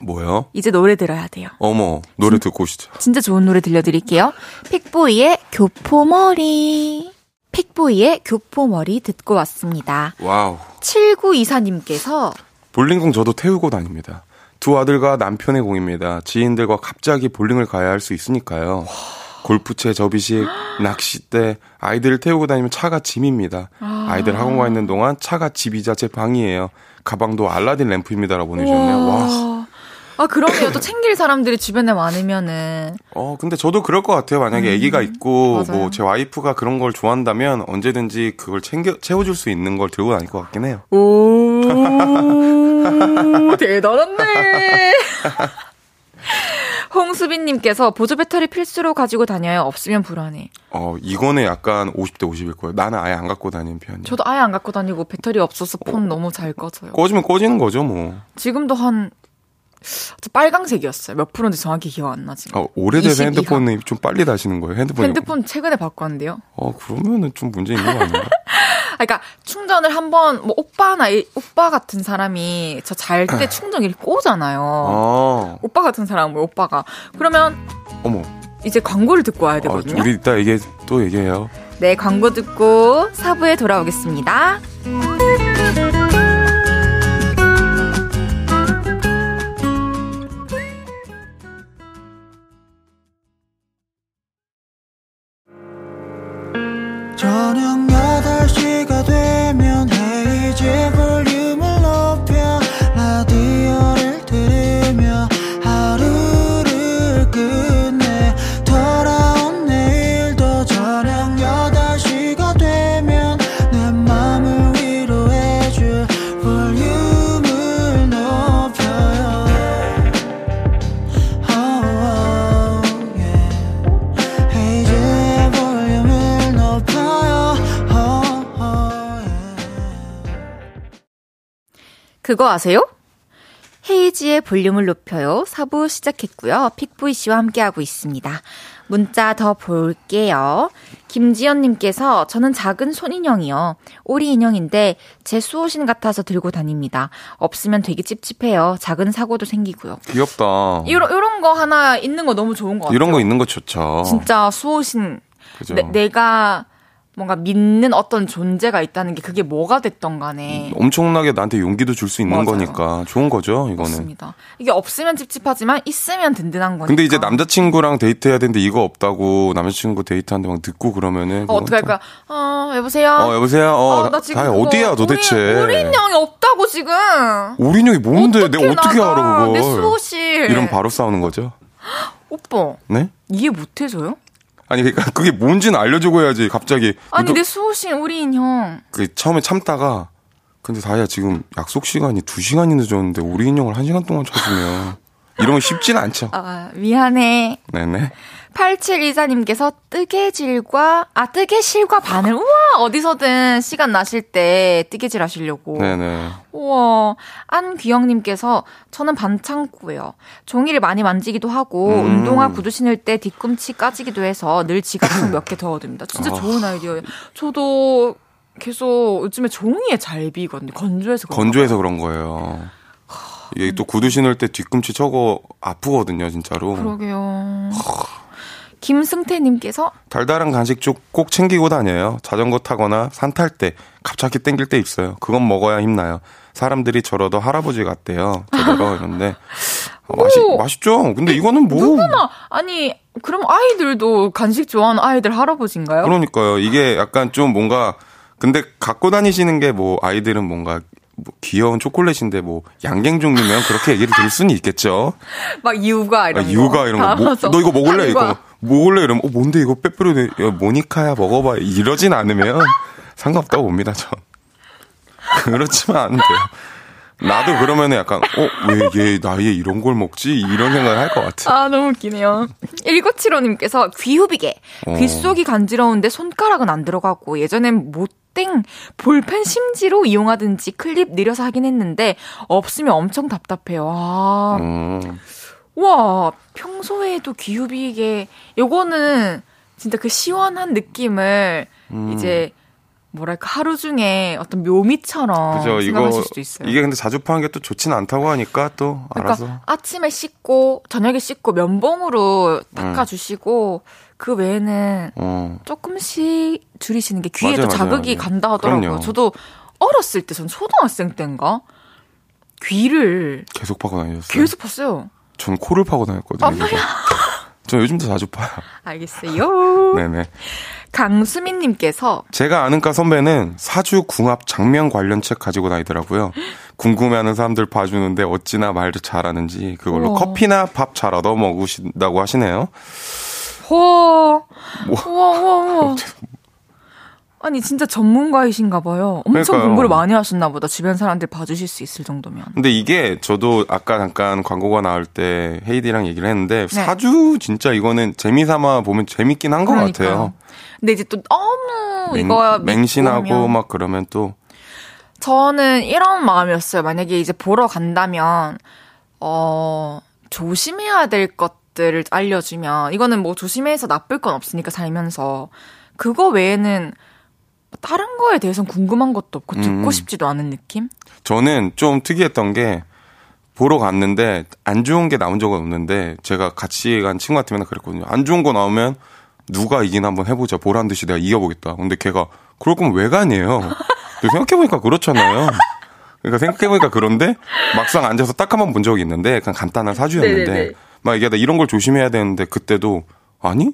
뭐요? 이제 노래 들어야 돼요. 어머, 노래 듣고 오시죠. 진짜 좋은 노래 들려드릴게요. 픽보이의 교포머리. 픽보이의 교포머리 듣고 왔습니다. 와우. 7924님께서 볼링공 저도 태우고 다닙니다. 두 아들과 남편의 공입니다. 지인들과 갑자기 볼링을 가야 할 수 있으니까요. 골프채, 접이식, *gasps* 낚싯대, 아이들을 태우고 다니면 차가 짐입니다. 아 이들 학원 가 있는 동안 차가 집이자 제 방이에요. 가방도 알라딘 램프입니다라고 보내주셨네요. 와. 아, 그러네요. 또 챙길 사람들이 주변에 많으면은. 어, 근데 저도 그럴 것 같아요. 만약에 아기가 있고, 음. 뭐, 제 와이프가 그런 걸 좋아한다면 언제든지 그걸 챙겨, 채워줄 수 있는 걸 들고 다닐 것 같긴 해요. 오, 대단한데. *laughs* 홍수빈님께서 보조 배터리 필수로 가지고 다녀요. 없으면 불안해. 어, 이거는 약간 50대 50일 거예요. 나는 아예 안 갖고 다니는 편이에요. 저도 아예 안 갖고 다니고 배터리 없어서 폰 너무 잘 꺼져요. 꺼지면 꺼지는 거죠, 뭐. 지금도 한 빨강색이었어요. 몇 프로인지 정확히 기억 안 나지. 아, 오래돼서 핸드폰을 좀 빨리 다시는 거예요. 핸드폰. 핸드폰 최근에 바꿨는데요. 어, 그러면은 좀 문제 있는 거 아닌가? *laughs* 그러니까 충전을 한번 뭐 오빠나 이, 오빠 같은 사람이 저 잘 때 충전기를 꽂잖아요. 아. 오빠 같은 사람 뭐 오빠가 그러면 어머 이제 광고를 듣고 와야 되거든요. 아, 우리 이따 얘기 또 얘기해요. 네, 광고 듣고 4부에 돌아오겠습니다. 저녁 8시가 되면 헤이즈 그거 아세요? 헤이지의 볼륨을 높여요. 4부 시작했고요. 픽보이 씨와 함께하고 있습니다. 문자 더 볼게요. 김지연님께서 저는 작은 손인형이요. 오리 인형인데 제 수호신 같아서 들고 다닙니다. 없으면 되게 찝찝해요. 작은 사고도 생기고요. 귀엽다. 이런, 이런 거 하나 있는 거 너무 좋은 것 같아요. 이런 거 있는 거 좋죠. 진짜 수호신. 내, 내가 뭔가 믿는 어떤 존재가 있다는 게 그게 뭐가 됐던 간에 엄청나게 나한테 용기도 줄 수 있는 맞아요. 거니까 좋은 거죠 이거는. 맞습니다. 이게 없으면 찝찝하지만 있으면 든든한 거니까. 근데 이제 남자친구랑 데이트해야 되는데 이거 없다고 남자친구 데이트하는데 막 듣고 그러면은 어, 어떻게 할까? 어 여보세요. 어 여보세요. 어, 어, 나 지금 다 어디야 도대체? 우리, 우리 인형이 없다고 지금. 우리 인형이 뭔데? 내가 어떻게? 알아 그걸? 내 수호실. 이런 바로 싸우는 거죠. *gasps* 오빠. 네? 이해 못해서요? 아니 그러니까 그게 뭔지는 알려주고 해야지 갑자기. 아니 또- 내 수호신 우리 인형. 그 처음에 참다가 근데 다이야 지금 약속 시간이 2 시간이 늦었는데 우리 인형을 1 시간 동안 찾으면 이러면 쉽진 않죠. 아 미안해. 네네. 8724님께서 뜨개질과, 아, 뜨개실과 바늘. 우와, 어디서든 시간 나실 때 뜨개질 하시려고. 네네. 우와, 안귀영님께서 저는 반창고예요. 종이를 많이 만지기도 하고, 음. 운동화 구두 신을 때 뒤꿈치 까지기도 해서 늘 지갑총 몇개 더 얻습니다. 진짜 좋은 아이디어예요. 저도 계속 요즘에 종이에 잘 비거든요. 건조해서. 그런가 건조해서 그런 거예요. 이게 또 구두 신을 때 뒤꿈치 저거 아프거든요, 진짜로. 그러게요. 김승태님께서 달달한 간식 쭉꼭 챙기고 다녀요. 자전거 타거나 산 탈 때 갑자기 땡길 때 있어요. 그건 먹어야 힘나요. 사람들이 저러도 할아버지 같대요. 저더러 *laughs* 이런데 어, 맛이 오! 맛있죠. 근데 이거는 뭐 누구나 아니 그럼 아이들도 간식 좋아하는 아이들 할아버지인가요? 그러니까요. 이게 약간 좀 뭔가 근데 갖고 다니시는 게 뭐 아이들은 뭔가 뭐 귀여운 초콜릿인데 뭐 양갱 종류면 그렇게 얘기를 들을 수는 있겠죠. *laughs* 막 유가 이런 아, 거. 유가 이런 거. 뭐. 너 이거 먹을래? 이거. 먹을래? 이러면 어 뭔데 이거 빼빼로 야, 모니카야 먹어봐. 이러진 않으면 *laughs* 상관없다고 봅니다. 전. *laughs* 그렇지만 안 돼요. 나도 그러면 약간 어왜 얘 나이에 이런 걸 먹지? 이런 생각을 할 것 같아. 아, 너무 웃기네요. 1975님께서 귀 후비게. 어. 귓속이 간지러운데 손가락은 안 들어가고 예전엔 못 땡 볼펜 심지로 이용하든지 클립 느려서 하긴 했는데 없으면 엄청 답답해요. 아. 음, 와, 평소에도 귀후비게 요거는 진짜 그 시원한 느낌을 음. 이제 뭐랄까 하루 중에 어떤 묘미처럼 그죠. 생각하실 수도 있어요. 이게 근데 자주 파는 게 또 좋진 않다고 하니까 또 그러니까 알아서. 아침에 씻고 저녁에 씻고 면봉으로 닦아 주시고 그 외에는 어. 조금씩 줄이시는 게 귀에 맞아요, 또 자극이 맞아요. 간다 하더라고요. 그럼요. 저도 어렸을 때 전 초등학생 때인가 귀를 계속 파고 다녔어요. 계속 봤어요. 전 코를 파고 다녔거든요. 아. 저 요즘도 자주 파요. 알겠어요. *laughs* 네네. 강수민님께서 제가 아는 과 선배는 사주 궁합 장면 관련 책 가지고 다니더라고요. 궁금해하는 사람들 봐주는데 어찌나 말도 잘하는지 그걸로 우와. 커피나 밥 잘 얻어 먹으신다고 하시네요. 와, 뭐. 와, 와, 와. *laughs* 아니 진짜 전문가이신가 봐요. 엄청 그러니까요. 공부를 많이 하셨나 보다. 주변 사람들 봐주실 수 있을 정도면. 근데 이게 저도 아까 잠깐 광고가 나올 때 헤이디랑 얘기를 했는데 네. 사주 진짜 이거는 재미삼아 보면 재밌긴 한 것. 같아요. 근데 이제 또 너무 맹- 이거 맹신하고 막 그러면 또 저는 이런 마음이었어요. 만약에 이제 보러 간다면 어, 조심해야 될 것 들을 알려주면, 이거는 뭐 조심해서 나쁠 건 없으니까 살면서, 그거 외에는 다른 거에 대해서는 궁금한 것도 없고, 듣고 음. 싶지도 않은 느낌? 저는 좀 특이했던 게 보러 갔는데 안 좋은 게 나온 적은 없는데 제가 같이 간 친구한테 맨날 그랬거든요. 안 좋은 거 나오면 누가 이긴 한번 해보자. 보란 듯이 내가 이겨보겠다. 근데 걔가 그럴 거면 왜 가니에요? 근데 생각해보니까 그렇잖아요. 그러니까 생각해보니까 그런데 막상 앉아서 딱 한 번 본 적이 있는데 그냥 간단한 사주였는데 네네네. 막 이게 나 이런 걸 조심해야 되는데 그때도 아니?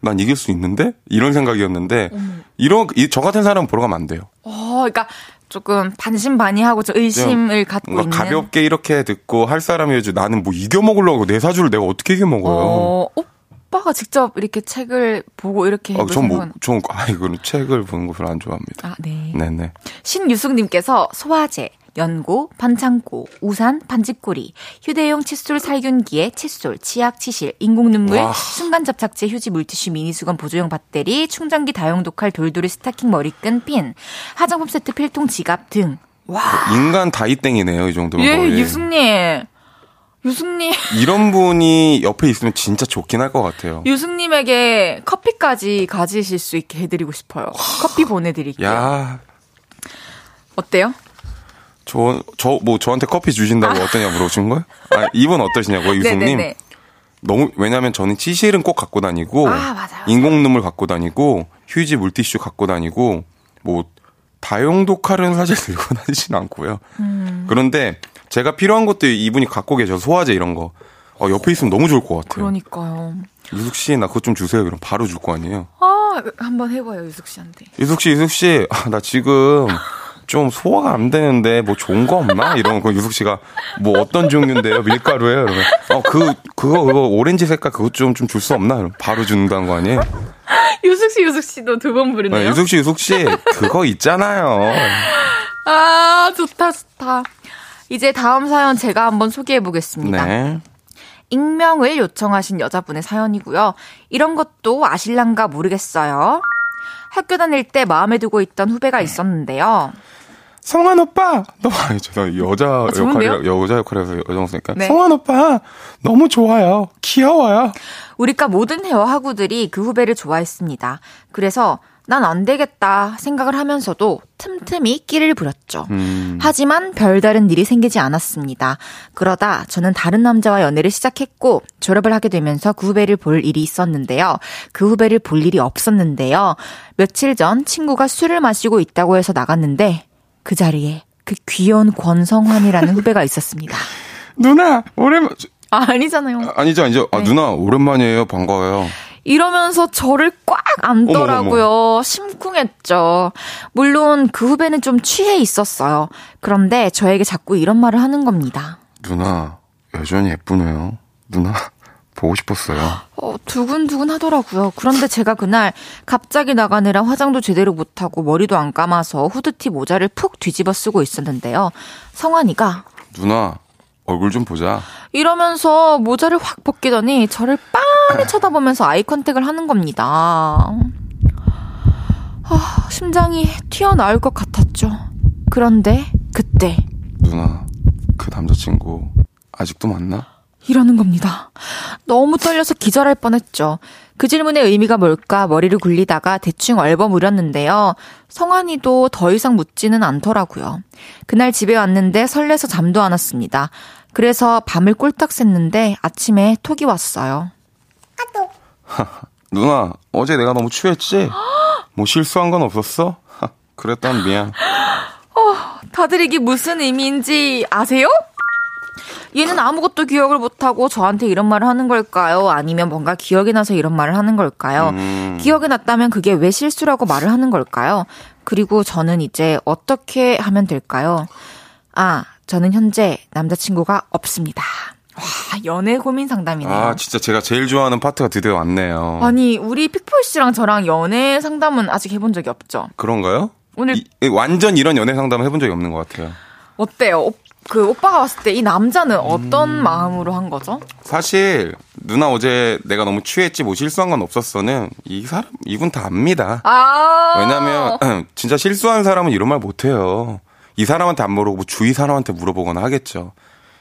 난 이길 수 있는데? 이런 생각이었는데 이런 이- 저 같은 사람은 보러 가면 안 돼요. 어, 그러니까 조금 반신반의하고 좀 의심을 갖고 있는. 뭔가 가볍게 이렇게 듣고 할 사람이지 나는 뭐 이겨 먹으려고 내 사주를 내가 어떻게 이겨 먹어요? 어, 오빠가 직접 이렇게 책을 보고 이렇게 아, 해볼 전 뭐, 생각은- 전, 아, 이거는 책을 보는 거 별로 안 좋아합니다. 아, 네. 네네. 신유숙님께서 소화제, 연고, 반창고, 우산, 반집고리, 휴대용 칫솔 살균기에 칫솔, 치약, 치실, 인공눈물, 와. 순간 접착제, 휴지, 물티슈, 미니수건, 보조용 배터리, 충전기, 다용 독할, 돌돌이, 스타킹, 머리끈, 핀, 화장품 세트, 필통, 지갑 등. 와, 인간 다이땡이네요, 이 정도면. 예, 거의. 유숙님. 유숙님. 이런 분이 옆에 있으면 진짜 좋긴 할 것 같아요. 유숙님에게 커피까지 가지실 수 있게 해드리고 싶어요. 커피 보내드릴게요. 야 어때요? 저, 저, 뭐, 저한테 커피 주신다고 어떠냐 물어보신 거예요? 아, 이분 어떠시냐고요, 유승님? 너무, 왜냐면 저는 치실은 꼭 갖고 다니고, 아, 맞아요. 인공눈물 갖고 다니고, 휴지, 물티슈 갖고 다니고, 뭐, 다용도 칼은 사실 *laughs* 들고 다니진 않고요. 음. 그런데 제가 필요한 것도 이분이 갖고 계셔서 소화제 이런 거. 어, 옆에 있으면 너무 좋을 것 같아요. 그러니까요. 유숙 씨, 나 그것 좀 주세요. 그럼 바로 줄 거 아니에요. 아, 한번 해봐요, 유숙 씨한테. 유숙 씨, 유숙 씨, 아, 나 지금 좀 소화가 안 되는데 뭐 좋은 거 없나? 이런 거 유숙 씨가 뭐 어떤 종류인데요? 밀가루예요? 이러면 어, 그 그거 그거 오렌지 색깔 그것 좀 좀 줄 수 없나? 이러면 바로 준다는 거 아니에요? *laughs* 유숙 씨, 유숙 씨도 두 번 부르네요. 네, 유숙 씨, 유숙 씨, 그거 있잖아요. *laughs* 아, 좋다, 좋다. 이제 다음 사연 제가 한번 소개해 보겠습니다. 네. 익명을 요청하신 여자분의 사연이고요. 이런 것도 아실랑가 모르겠어요. 학교 다닐 때 마음에 두고 있던 후배가 있었는데요. 성환 오빠, 너 아니죠, 나 여자 좋은데요? 역할이라 여자 역할에서 여정수니까. 네. 성환 오빠, 너무 좋아요, 귀여워요. 우리과 모든 회화하구들이 그 후배를 좋아했습니다. 그래서 난 안 되겠다 생각을 하면서도 틈틈이 끼를 부렸죠. 음. 하지만 별다른 일이 생기지 않았습니다. 그러다 저는 다른 남자와 연애를 시작했고 졸업을 하게 되면서 그 후배를 볼 일이 있었는데요. 그 후배를 볼 일이 없었는데요. 며칠 전 친구가 술을 마시고 있다고 해서 나갔는데 그 자리에 그 귀여운 권성환이라는 후배가 있었습니다. 누나, 오랜만 아, 아니잖아요. 아니죠, 아니죠. 아, 네. 누나 오랜만이에요, 반가워요. 이러면서 저를 꽉 안더라고요. 심쿵했죠. 물론 그 후배는 좀 취해 있었어요. 그런데 저에게 자꾸 이런 말을 하는 겁니다. 누나 여전히 예쁘네요. 누나 보고 싶었어요. 어, 두근두근 하더라고요. 그런데 제가 그날 갑자기 나가느라 화장도 제대로 못하고 머리도 안 감아서 후드티 모자를 푹 뒤집어 쓰고 있었는데요. 성환이가 누나 얼굴 좀 보자. 이러면서 모자를 확 벗기더니 저를 빤히 쳐다보면서 아이 컨택을 하는 겁니다. 아, 심장이 튀어나올 것 같았죠. 그런데 그때 누나 그 남자친구 아직도 만나? 이러는 겁니다. 너무 떨려서 기절할 뻔했죠. 그 질문의 의미가 뭘까 머리를 굴리다가 대충 얼버무렸는데요. 성환이도 더 이상 묻지는 않더라고요. 그날 집에 왔는데 설레서 잠도 안 왔습니다. 그래서 밤을 꼴딱 샜는데 아침에 톡이 왔어요. *laughs* 누나 어제 내가 너무 취했지? 뭐 실수한 건 없었어? *laughs* 하, 그랬다면 미안. 다들 이게 무슨 의미인지 아세요? 얘는 아무것도 기억을 못하고 저한테 이런 말을 하는 걸까요? 아니면 뭔가 기억이 나서 이런 말을 하는 걸까요? 음. 기억이 났다면 그게 왜 실수라고 말을 하는 걸까요? 그리고 저는 이제 어떻게 하면 될까요? 아, 저는 현재 남자친구가 없습니다. 와, 연애 고민 상담이네요. 아 진짜 제가 제일 좋아하는 파트가 드디어 왔네요. 아니, 우리 픽폴 씨랑 저랑 연애 상담은 아직 해본 적이 없죠? 그런가요? 오늘 이- 이- 완전 이런 연애 상담을 해본 적이 없는 것 같아요. 어때요? 오- 그 오빠가 봤을 때 이 남자는 어떤 음. 마음으로 한 거죠? 사실 누나 어제 내가 너무 취했지 뭐 실수한 건 없었어는 이 사람 이분 다 압니다. 아. 왜냐면 *clears throat* 진짜 실수한 사람은 이런 말 못해요. 이 사람한테 안 물어보고 주위 사람한테 물어보거나 하겠죠.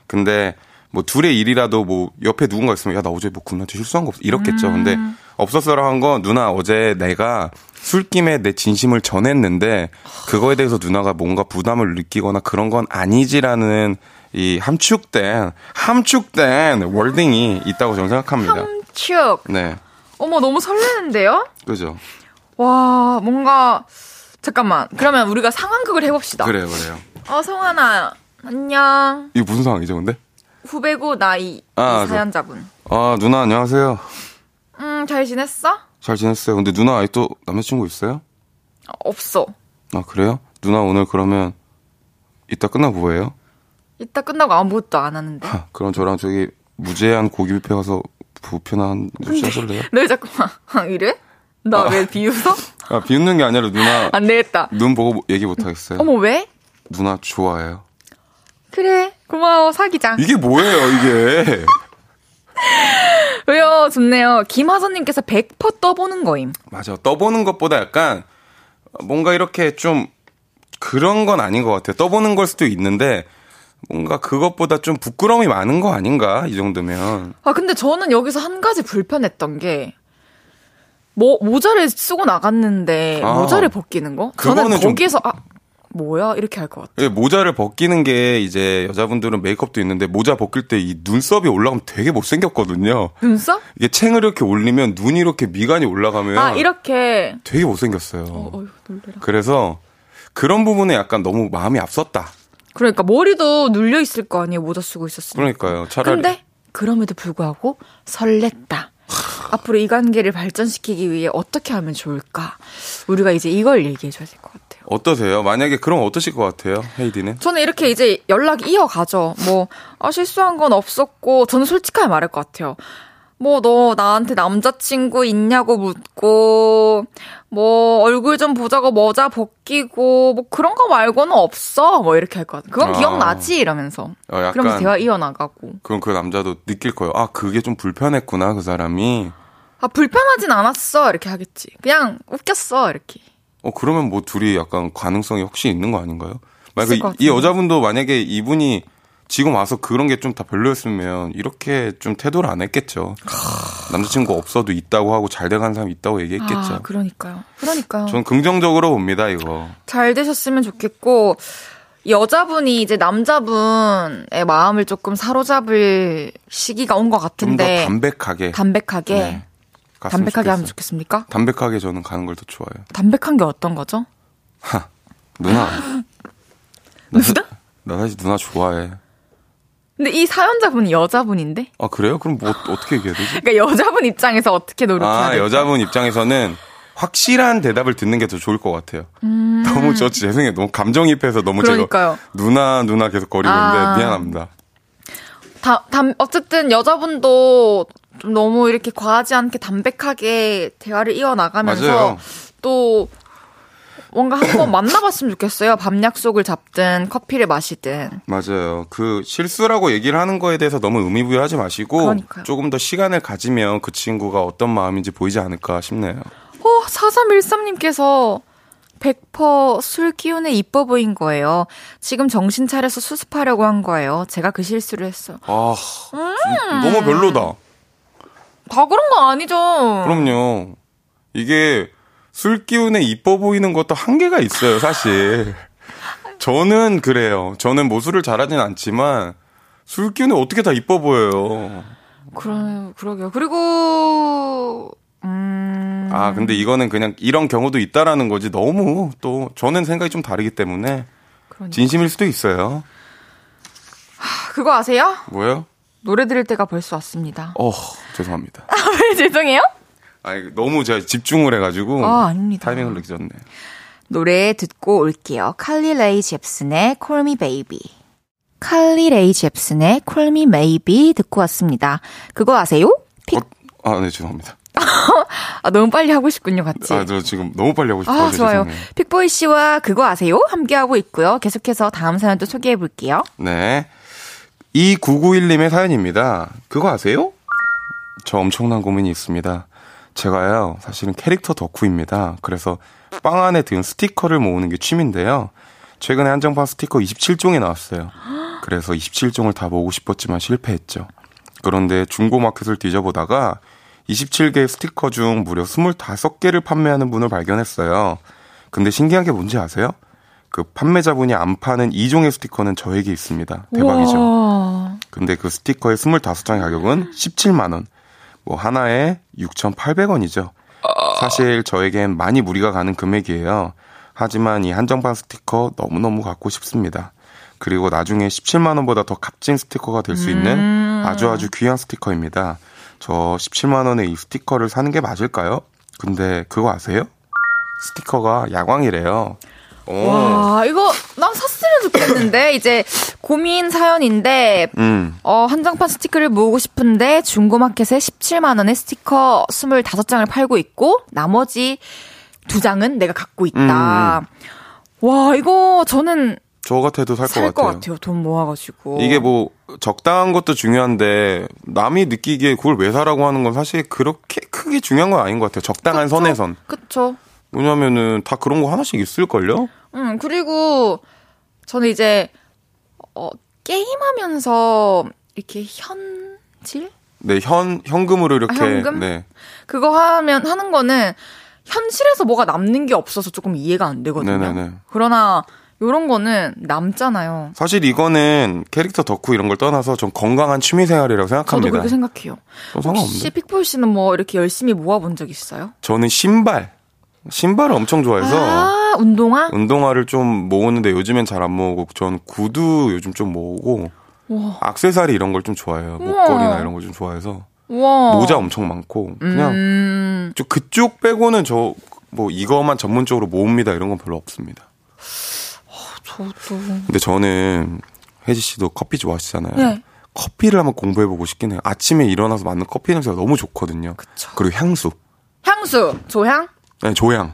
근데 뭐 둘의 일이라도 뭐 옆에 누군가 있으면 야 나 어제 뭐 군한테 실수한 거 없어 이렇겠죠. 음. 근데 없었어라 한 건 누나 어제 내가 술김에 내 진심을 전했는데 그거에 대해서 누나가 뭔가 부담을 느끼거나 그런 건 아니지라는 이 함축된 함축된 월딩이 있다고 저는 생각합니다. 축. 네, 어머, 너무 설레는데요? 그죠. 와, 뭔가, 잠깐만. 그러면 우리가 상황극을 해봅시다. 그래요, 그래요. 어, 성환아. 안녕. 이게 무슨 상황이죠, 근데? 후배고, 나이. 아, 이 사연자분. 아 누나 안녕하세요. 음, 잘 지냈어? 잘 지냈어요. 근데 누나 아직도 남자친구 있어요? 어, 없어. 아 그래요? 누나 오늘 그러면 이따 끝나고 뭐해요? 이따 끝나고 아무것도 안 하는데. 하, 그럼 저랑 저기 무제한 고기 뷔페 가서 부페나 한 잔씩 하실래요? 너왜 자꾸만 이래? 나 왜 비웃어? *laughs* 아 비웃는 게 아니라 누나 안 되겠다. 눈 보고 얘기 못 하겠어요. 어머, 왜? 누나 좋아해요. 그래. 고마워. 사귀자. 이게 뭐예요 이게? *laughs* 왜요? 좋네요. 김하선님께서 100% 떠보는 거임. 맞아 떠보는 것보다 약간 뭔가 이렇게 좀 그런 건 아닌 것 같아요. 떠보는 걸 수도 있는데 뭔가 그것보다 좀 부끄러움이 많은 거 아닌가 이 정도면. 아, 근데 저는 여기서 한 가지 불편했던 게, 뭐, 모자를 쓰고 나갔는데, 아. 모자를 벗기는 거? 저는 그거는 좀- 거기에서, 아, 뭐야? 이렇게 할 것 같아. 예, 모자를 벗기는 게 이제 여자분들은 메이크업도 있는데 모자 벗길 때 이 눈썹이 올라가면 되게 못생겼거든요. 눈썹? 이게 챙을 이렇게 올리면 눈이 이렇게 미간이 올라가면 아, 이렇게. 되게 못생겼어요. 어, 어휴, 놀래라. 그래서 그런 부분에 약간 너무 마음이 앞섰다. 그러니까 머리도 눌려 있을 거 아니에요. 모자 쓰고 있었으니까. 그러니까요. 차라리 근데 그럼에도 불구하고 설렜다. 앞으로 이 관계를 발전시키기 위해 어떻게 하면 좋을까? 우리가 이제 이걸 얘기해 줘야 될 것 같아요. 어떠세요? 만약에 그럼 어떠실 것 같아요? 헤이디는? 저는 이렇게 이제 연락 이어가죠. 뭐, 아, 실수한 건 없었고, 저는 솔직하게 말할 것 같아요. 뭐, 너 나한테 남자친구 있냐고 묻고, 뭐, 얼굴 좀 보자고 모자 벗기고, 뭐, 그런 거 말고는 없어. 뭐, 이렇게 할 것 같아요. 그건 아. 기억나지? 이러면서. 어, 약간 그러면서 대화 이어나가고. 그럼 그 남자도 느낄 거예요. 아, 그게 좀 불편했구나, 그 사람이. 아, 불편하진 않았어. 이렇게 하겠지. 그냥 웃겼어. 이렇게. 어, 그러면 뭐 둘이 약간 가능성이 혹시 있는 거 아닌가요? 만약에 이, 이 같은데. 여자분도 만약에 이분이 지금 와서 그런 게 좀 다 별로였으면 이렇게 좀 태도를 안 했겠죠. 남자친구 없어도 있다고 하고 잘 돼가는 사람이 있다고 얘기했겠죠. 아, 그러니까요. 그러니까요. 전 긍정적으로 봅니다, 이거. 잘 되셨으면 좋겠고 여자분이 이제 남자분의 마음을 조금 사로잡을 시기가 온것좀더 같은데 담백하게. 담백하게 네, 담백하게 하면 좋겠어요. 좋겠습니까? 담백하게 저는 가는 걸 더 좋아해요. 담백한 게 어떤 거죠? 하, 누나. *laughs* 누나? 나 사실 누나 좋아해. 근데 이 사연자분이 여자분인데? 아, 그래요? 그럼 뭐 어- 어떻게 얘기해야 되지? 그러니까 여자분 입장에서 어떻게 노력해야 아, 될까? 여자분 입장에서는 확실한 대답을 듣는 게 더 좋을 것 같아요. 너무 저 죄송해요. 너무 감정이입해서 너무 음. 그러니까요. 제가 누나 누나 계속 거리고 아. 있는데 미안합니다. 다, 담, 어쨌든 여자분도 좀 너무 이렇게 과하지 않게 담백하게 대화를 이어나가면서 맞아요. 또 뭔가 한번 *coughs* 만나봤으면 좋겠어요. 밤 약속을 잡든 커피를 마시든. 맞아요. 그 실수라고 얘기를 하는 거에 대해서 너무 의미부여하지 마시고 그러니까요. 조금 더 시간을 가지면 그 친구가 어떤 마음인지 보이지 않을까 싶네요. 어, 4313님께서 100%술 기운에 이뻐 보인 거예요. 지금 정신 차려서 수습하려고 한 거예요. 제가 그 실수를 했어요. 아, 음. 너무 별로다. 다 그런 거 아니죠? 그럼요. 이게 술 기운에 이뻐 보이는 것도 한계가 있어요, 사실. 저는 그래요. 저는 모술을 잘하진 않지만 술 기운에 어떻게 다 이뻐 보여요. 그러, 그러게요. 그리고, 음. 아, 근데 이거는 그냥 이런 경우도 있다라는 거지. 너무 또 저는 생각이 좀 다르기 때문에 그러니까. 진심일 수도 있어요. 그거 아세요? 뭐요? 노래 들을 때가 벌써 왔습니다. 어, 죄송합니다. 왜 죄송해요? 아니, 너무 제가 집중을 해가지고 아, 아닙니다. 타이밍을 늦었네. 노래 듣고 올게요. 칼리 레이 젭슨의 Call Me Maybe. 칼리 레이 젭슨의 Call Me Maybe 듣고 왔습니다. 그거 아세요? 픽. 어, 아, 네, 죄송합니다. *laughs* 아, 너무 빨리 하고 싶군요, 같이. 아, 저 지금 너무 빨리 하고 싶어서 아, 좋아요. 죄송해요. 픽보이 씨와 그거 아세요? 함께하고 있고요. 계속해서 다음 사연도 소개해 볼게요. 네. 2991님의 사연입니다. 그거 아세요? 저 엄청난 고민이 있습니다. 제가요, 사실은 캐릭터 덕후입니다. 그래서 빵 안에 든 스티커를 모으는 게 취미인데요. 최근에 한정판 스티커 27종이 나왔어요. 그래서 27종을 다 모으고 싶었지만 실패했죠. 그런데 중고마켓을 뒤져보다가 27개 스티커 중 무려 25개를 판매하는 분을 발견했어요. 근데 신기한 게 뭔지 아세요? 그 판매자분이 안 파는 2종의 스티커는 저에게 있습니다. 대박이죠. 와. 근데 그 스티커의 25장의 가격은 17만원. 뭐 하나에 6,800원이죠. 사실 저에겐 많이 무리가 가는 금액이에요. 하지만 이 한정판 스티커 너무너무 갖고 싶습니다. 그리고 나중에 17만원보다 더 값진 스티커가 될 수 있는 아주 아주 귀한 스티커입니다. 저 17만원에 이 스티커를 사는 게 맞을까요? 근데 그거 아세요? 스티커가 야광이래요. 오. 와, 이거 난 샀으면 좋겠는데 *clears throat* 이제 고민 사연인데 음. 어, 한정판 스티커를 모으고 싶은데 중고마켓에 17만 원의 스티커 25장을 팔고 있고 나머지 두 장은 내가 갖고 있다. 음. 와, 이거 저는 저 같아도 살것살것 같아요. 같아요. 돈 모아가지고. 이게 뭐 적당한 것도 중요한데 남이 느끼기에 그걸 왜 사라고 하는 건 사실 그렇게 크게 중요한 건 아닌 것 같아요. 적당한 그쵸? 선에선. 그쵸. 왜냐면은 다 그런 거 하나씩 있을걸요? 음, 그리고 저는 이제, 어, 게임하면서 이렇게 현질? 네, 현, 현금으로 이렇게. 아, 현금? 네. 그거 하면, 하는 거는 현실에서 뭐가 남는 게 없어서 조금 이해가 안 되거든요. 네네네. 그러나, 요런 거는 남잖아요. 사실 이거는 캐릭터 덕후 이런 걸 떠나서 좀 건강한 취미 생활이라고 저도 생각합니다. 그렇게 생각해요. 좀 혹시. 픽보이 씨는 뭐 이렇게 열심히 모아본 적 있어요? 저는 신발. 신발을 엄청 좋아해서 아, 운동화? 운동화를 좀 모으는데 요즘엔 잘 안 모으고 전 구두 요즘 좀 모으고 와. 악세사리 이런 걸 좀 좋아해요. 우와. 목걸이나 이런 걸 좀 좋아해서 와. 모자 엄청 많고 그냥 음, 좀 그쪽 빼고는 저 뭐 이거만 전문적으로 모읍니다 이런 건 별로 없습니다. 저도. 근데 저는 혜지 씨도 커피 좋아하시잖아요. 네. 커피를 한번 공부해보고 싶긴 해요. 아침에 일어나서 맞는 커피 냄새가 너무 좋거든요. 그쵸. 그리고 향수, 향수, 조향? 네, 조향.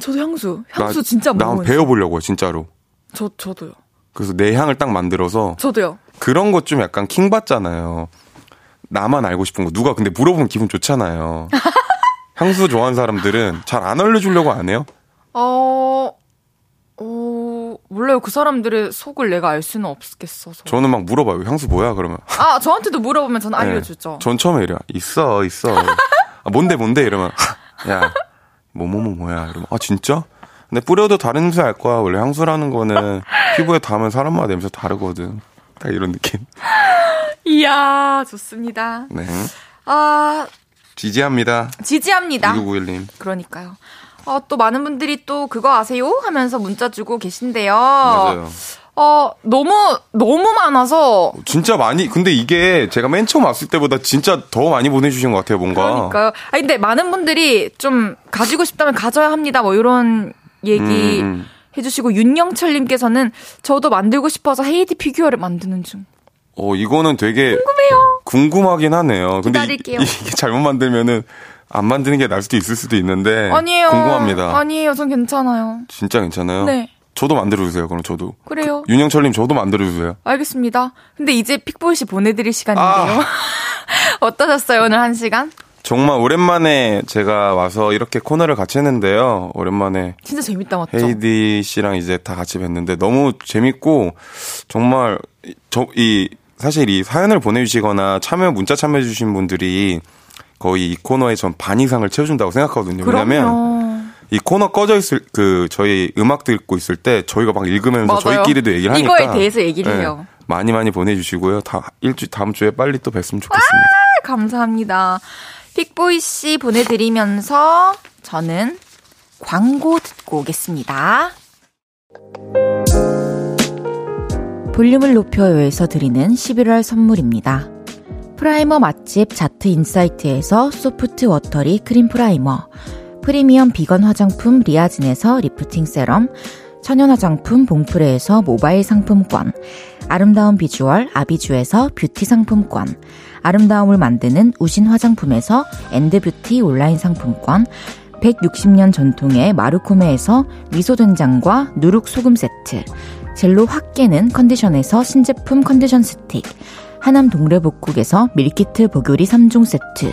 저도 향수. 향수 나, 진짜 나 한번. 배워보려고요, 진짜로. 저, 저도요. 그래서 내 향을 딱 만들어서 저도요. 그런 것 좀 약간 킹 받잖아요. 나만 알고 싶은 거 누가 근데 물어보면 기분 좋잖아요. *laughs* 향수 좋아하는 사람들은 잘 안 알려주려고 안 해요. 어, 어, 몰라요. 그 사람들의 속을 내가 알 수는 없겠어서. 저는 막 물어봐요. 향수 뭐야? 그러면 아, 저한테도 물어보면 저는 네. 알려주죠. 전 처음에 이래요. 있어, 있어. *laughs* 아, 뭔데, 뭔데? 이러면, *laughs* 야, 뭐뭐뭐 뭐야? 이러면, 아, 진짜? 근데 뿌려도 다른 냄새 알 거야. 원래 향수라는 거는 *laughs* 피부에 닿으면 사람마다 냄새 다르거든. 딱 이런 느낌. 이야, 좋습니다. 네. 아, 지지합니다. 지지합니다. 2991님. 그러니까요. 어, 또 많은 분들이 또 그거 아세요? 하면서 문자 주고 계신데요. 맞아요. 어, 너무, 너무 많아서. 진짜 많이, 근데 이게 제가 맨 처음 왔을 때보다 진짜 더 많이 보내주신 것 같아요, 뭔가. 그러니까요. 아 근데 많은 분들이 좀 가지고 싶다면 가져야 합니다. 뭐 이런 얘기 음, 음. 해주시고 윤영철님께서는 저도 만들고 싶어서 헤이디 피규어를 만드는 중. 어, 이거는 되게 궁금해요. 궁금하긴 하네요. 근데 이, 기다릴게요. *laughs* 이게 잘못 만들면은 안 만드는 게 나을 수도 있을 수도 있는데. 아니에요. 네, 궁금합니다. 아니에요. 전 괜찮아요. 진짜 괜찮아요? 네. 저도 만들어주세요, 그럼 저도. 그래요. 윤영철님 저도 만들어주세요. 알겠습니다. 근데 이제 픽보이 씨 보내드릴 시간인데요. 아. *laughs* 어떠셨어요, 오늘 한 시간? 정말 오랜만에 제가 와서 이렇게 코너를 같이 했는데요. 오랜만에 진짜 재밌다, 맞죠? 헤이디 씨랑 이제 다 같이 뵀는데 너무 재밌고 정말 저 이 사실 이 사연을 보내주시거나 참여 문자 참여해주신 분들이 거의 이 코너의 전 반 이상을 채워준다고 생각하거든요. 왜냐면. 이 코너 꺼져 있을 그 저희 음악 듣고 있을 때 저희가 막 읽으면서 맞아요. 저희끼리도 얘기를 하니까 이거에 대해서 얘기를 네, 해요. 많이 많이 보내주시고요. 다 일주 다음 주에 빨리 또 뵀으면 좋겠습니다. 감사합니다. 픽보이 씨 보내드리면서 저는 광고 듣고 오겠습니다. 볼륨을 높여요에서 드리는 11월 선물입니다. 프라이머 맛집 자트 인사이트에서 soft watery cream primer, 프리미엄 비건 화장품 리아진에서 lifting serum, 천연 화장품 봉프레에서 모바일 상품권, 아름다운 비주얼 아비주에서 뷰티 상품권, 아름다움을 만드는 우신 화장품에서 엔드뷰티 온라인 상품권, 160년 전통의 마루코메에서 미소된장과 누룩소금 세트, 젤로 확 깨는 컨디션에서 신제품 컨디션 스틱, 하남 동래복국에서 밀키트 보교리 3종 세트,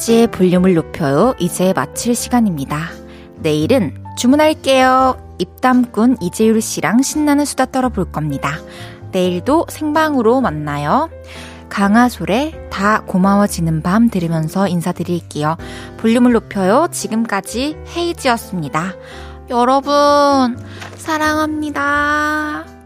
헤이지의 볼륨을 높여요. 이제 마칠 시간입니다. 내일은 주문할게요. 입담꾼 이재율 씨랑 신나는 수다 떨어볼 겁니다. 내일도 생방으로 만나요. 강하솔의 다 고마워지는 밤 들으면서 인사드릴게요. 볼륨을 높여요. 지금까지 헤이지였습니다. 여러분, 사랑합니다.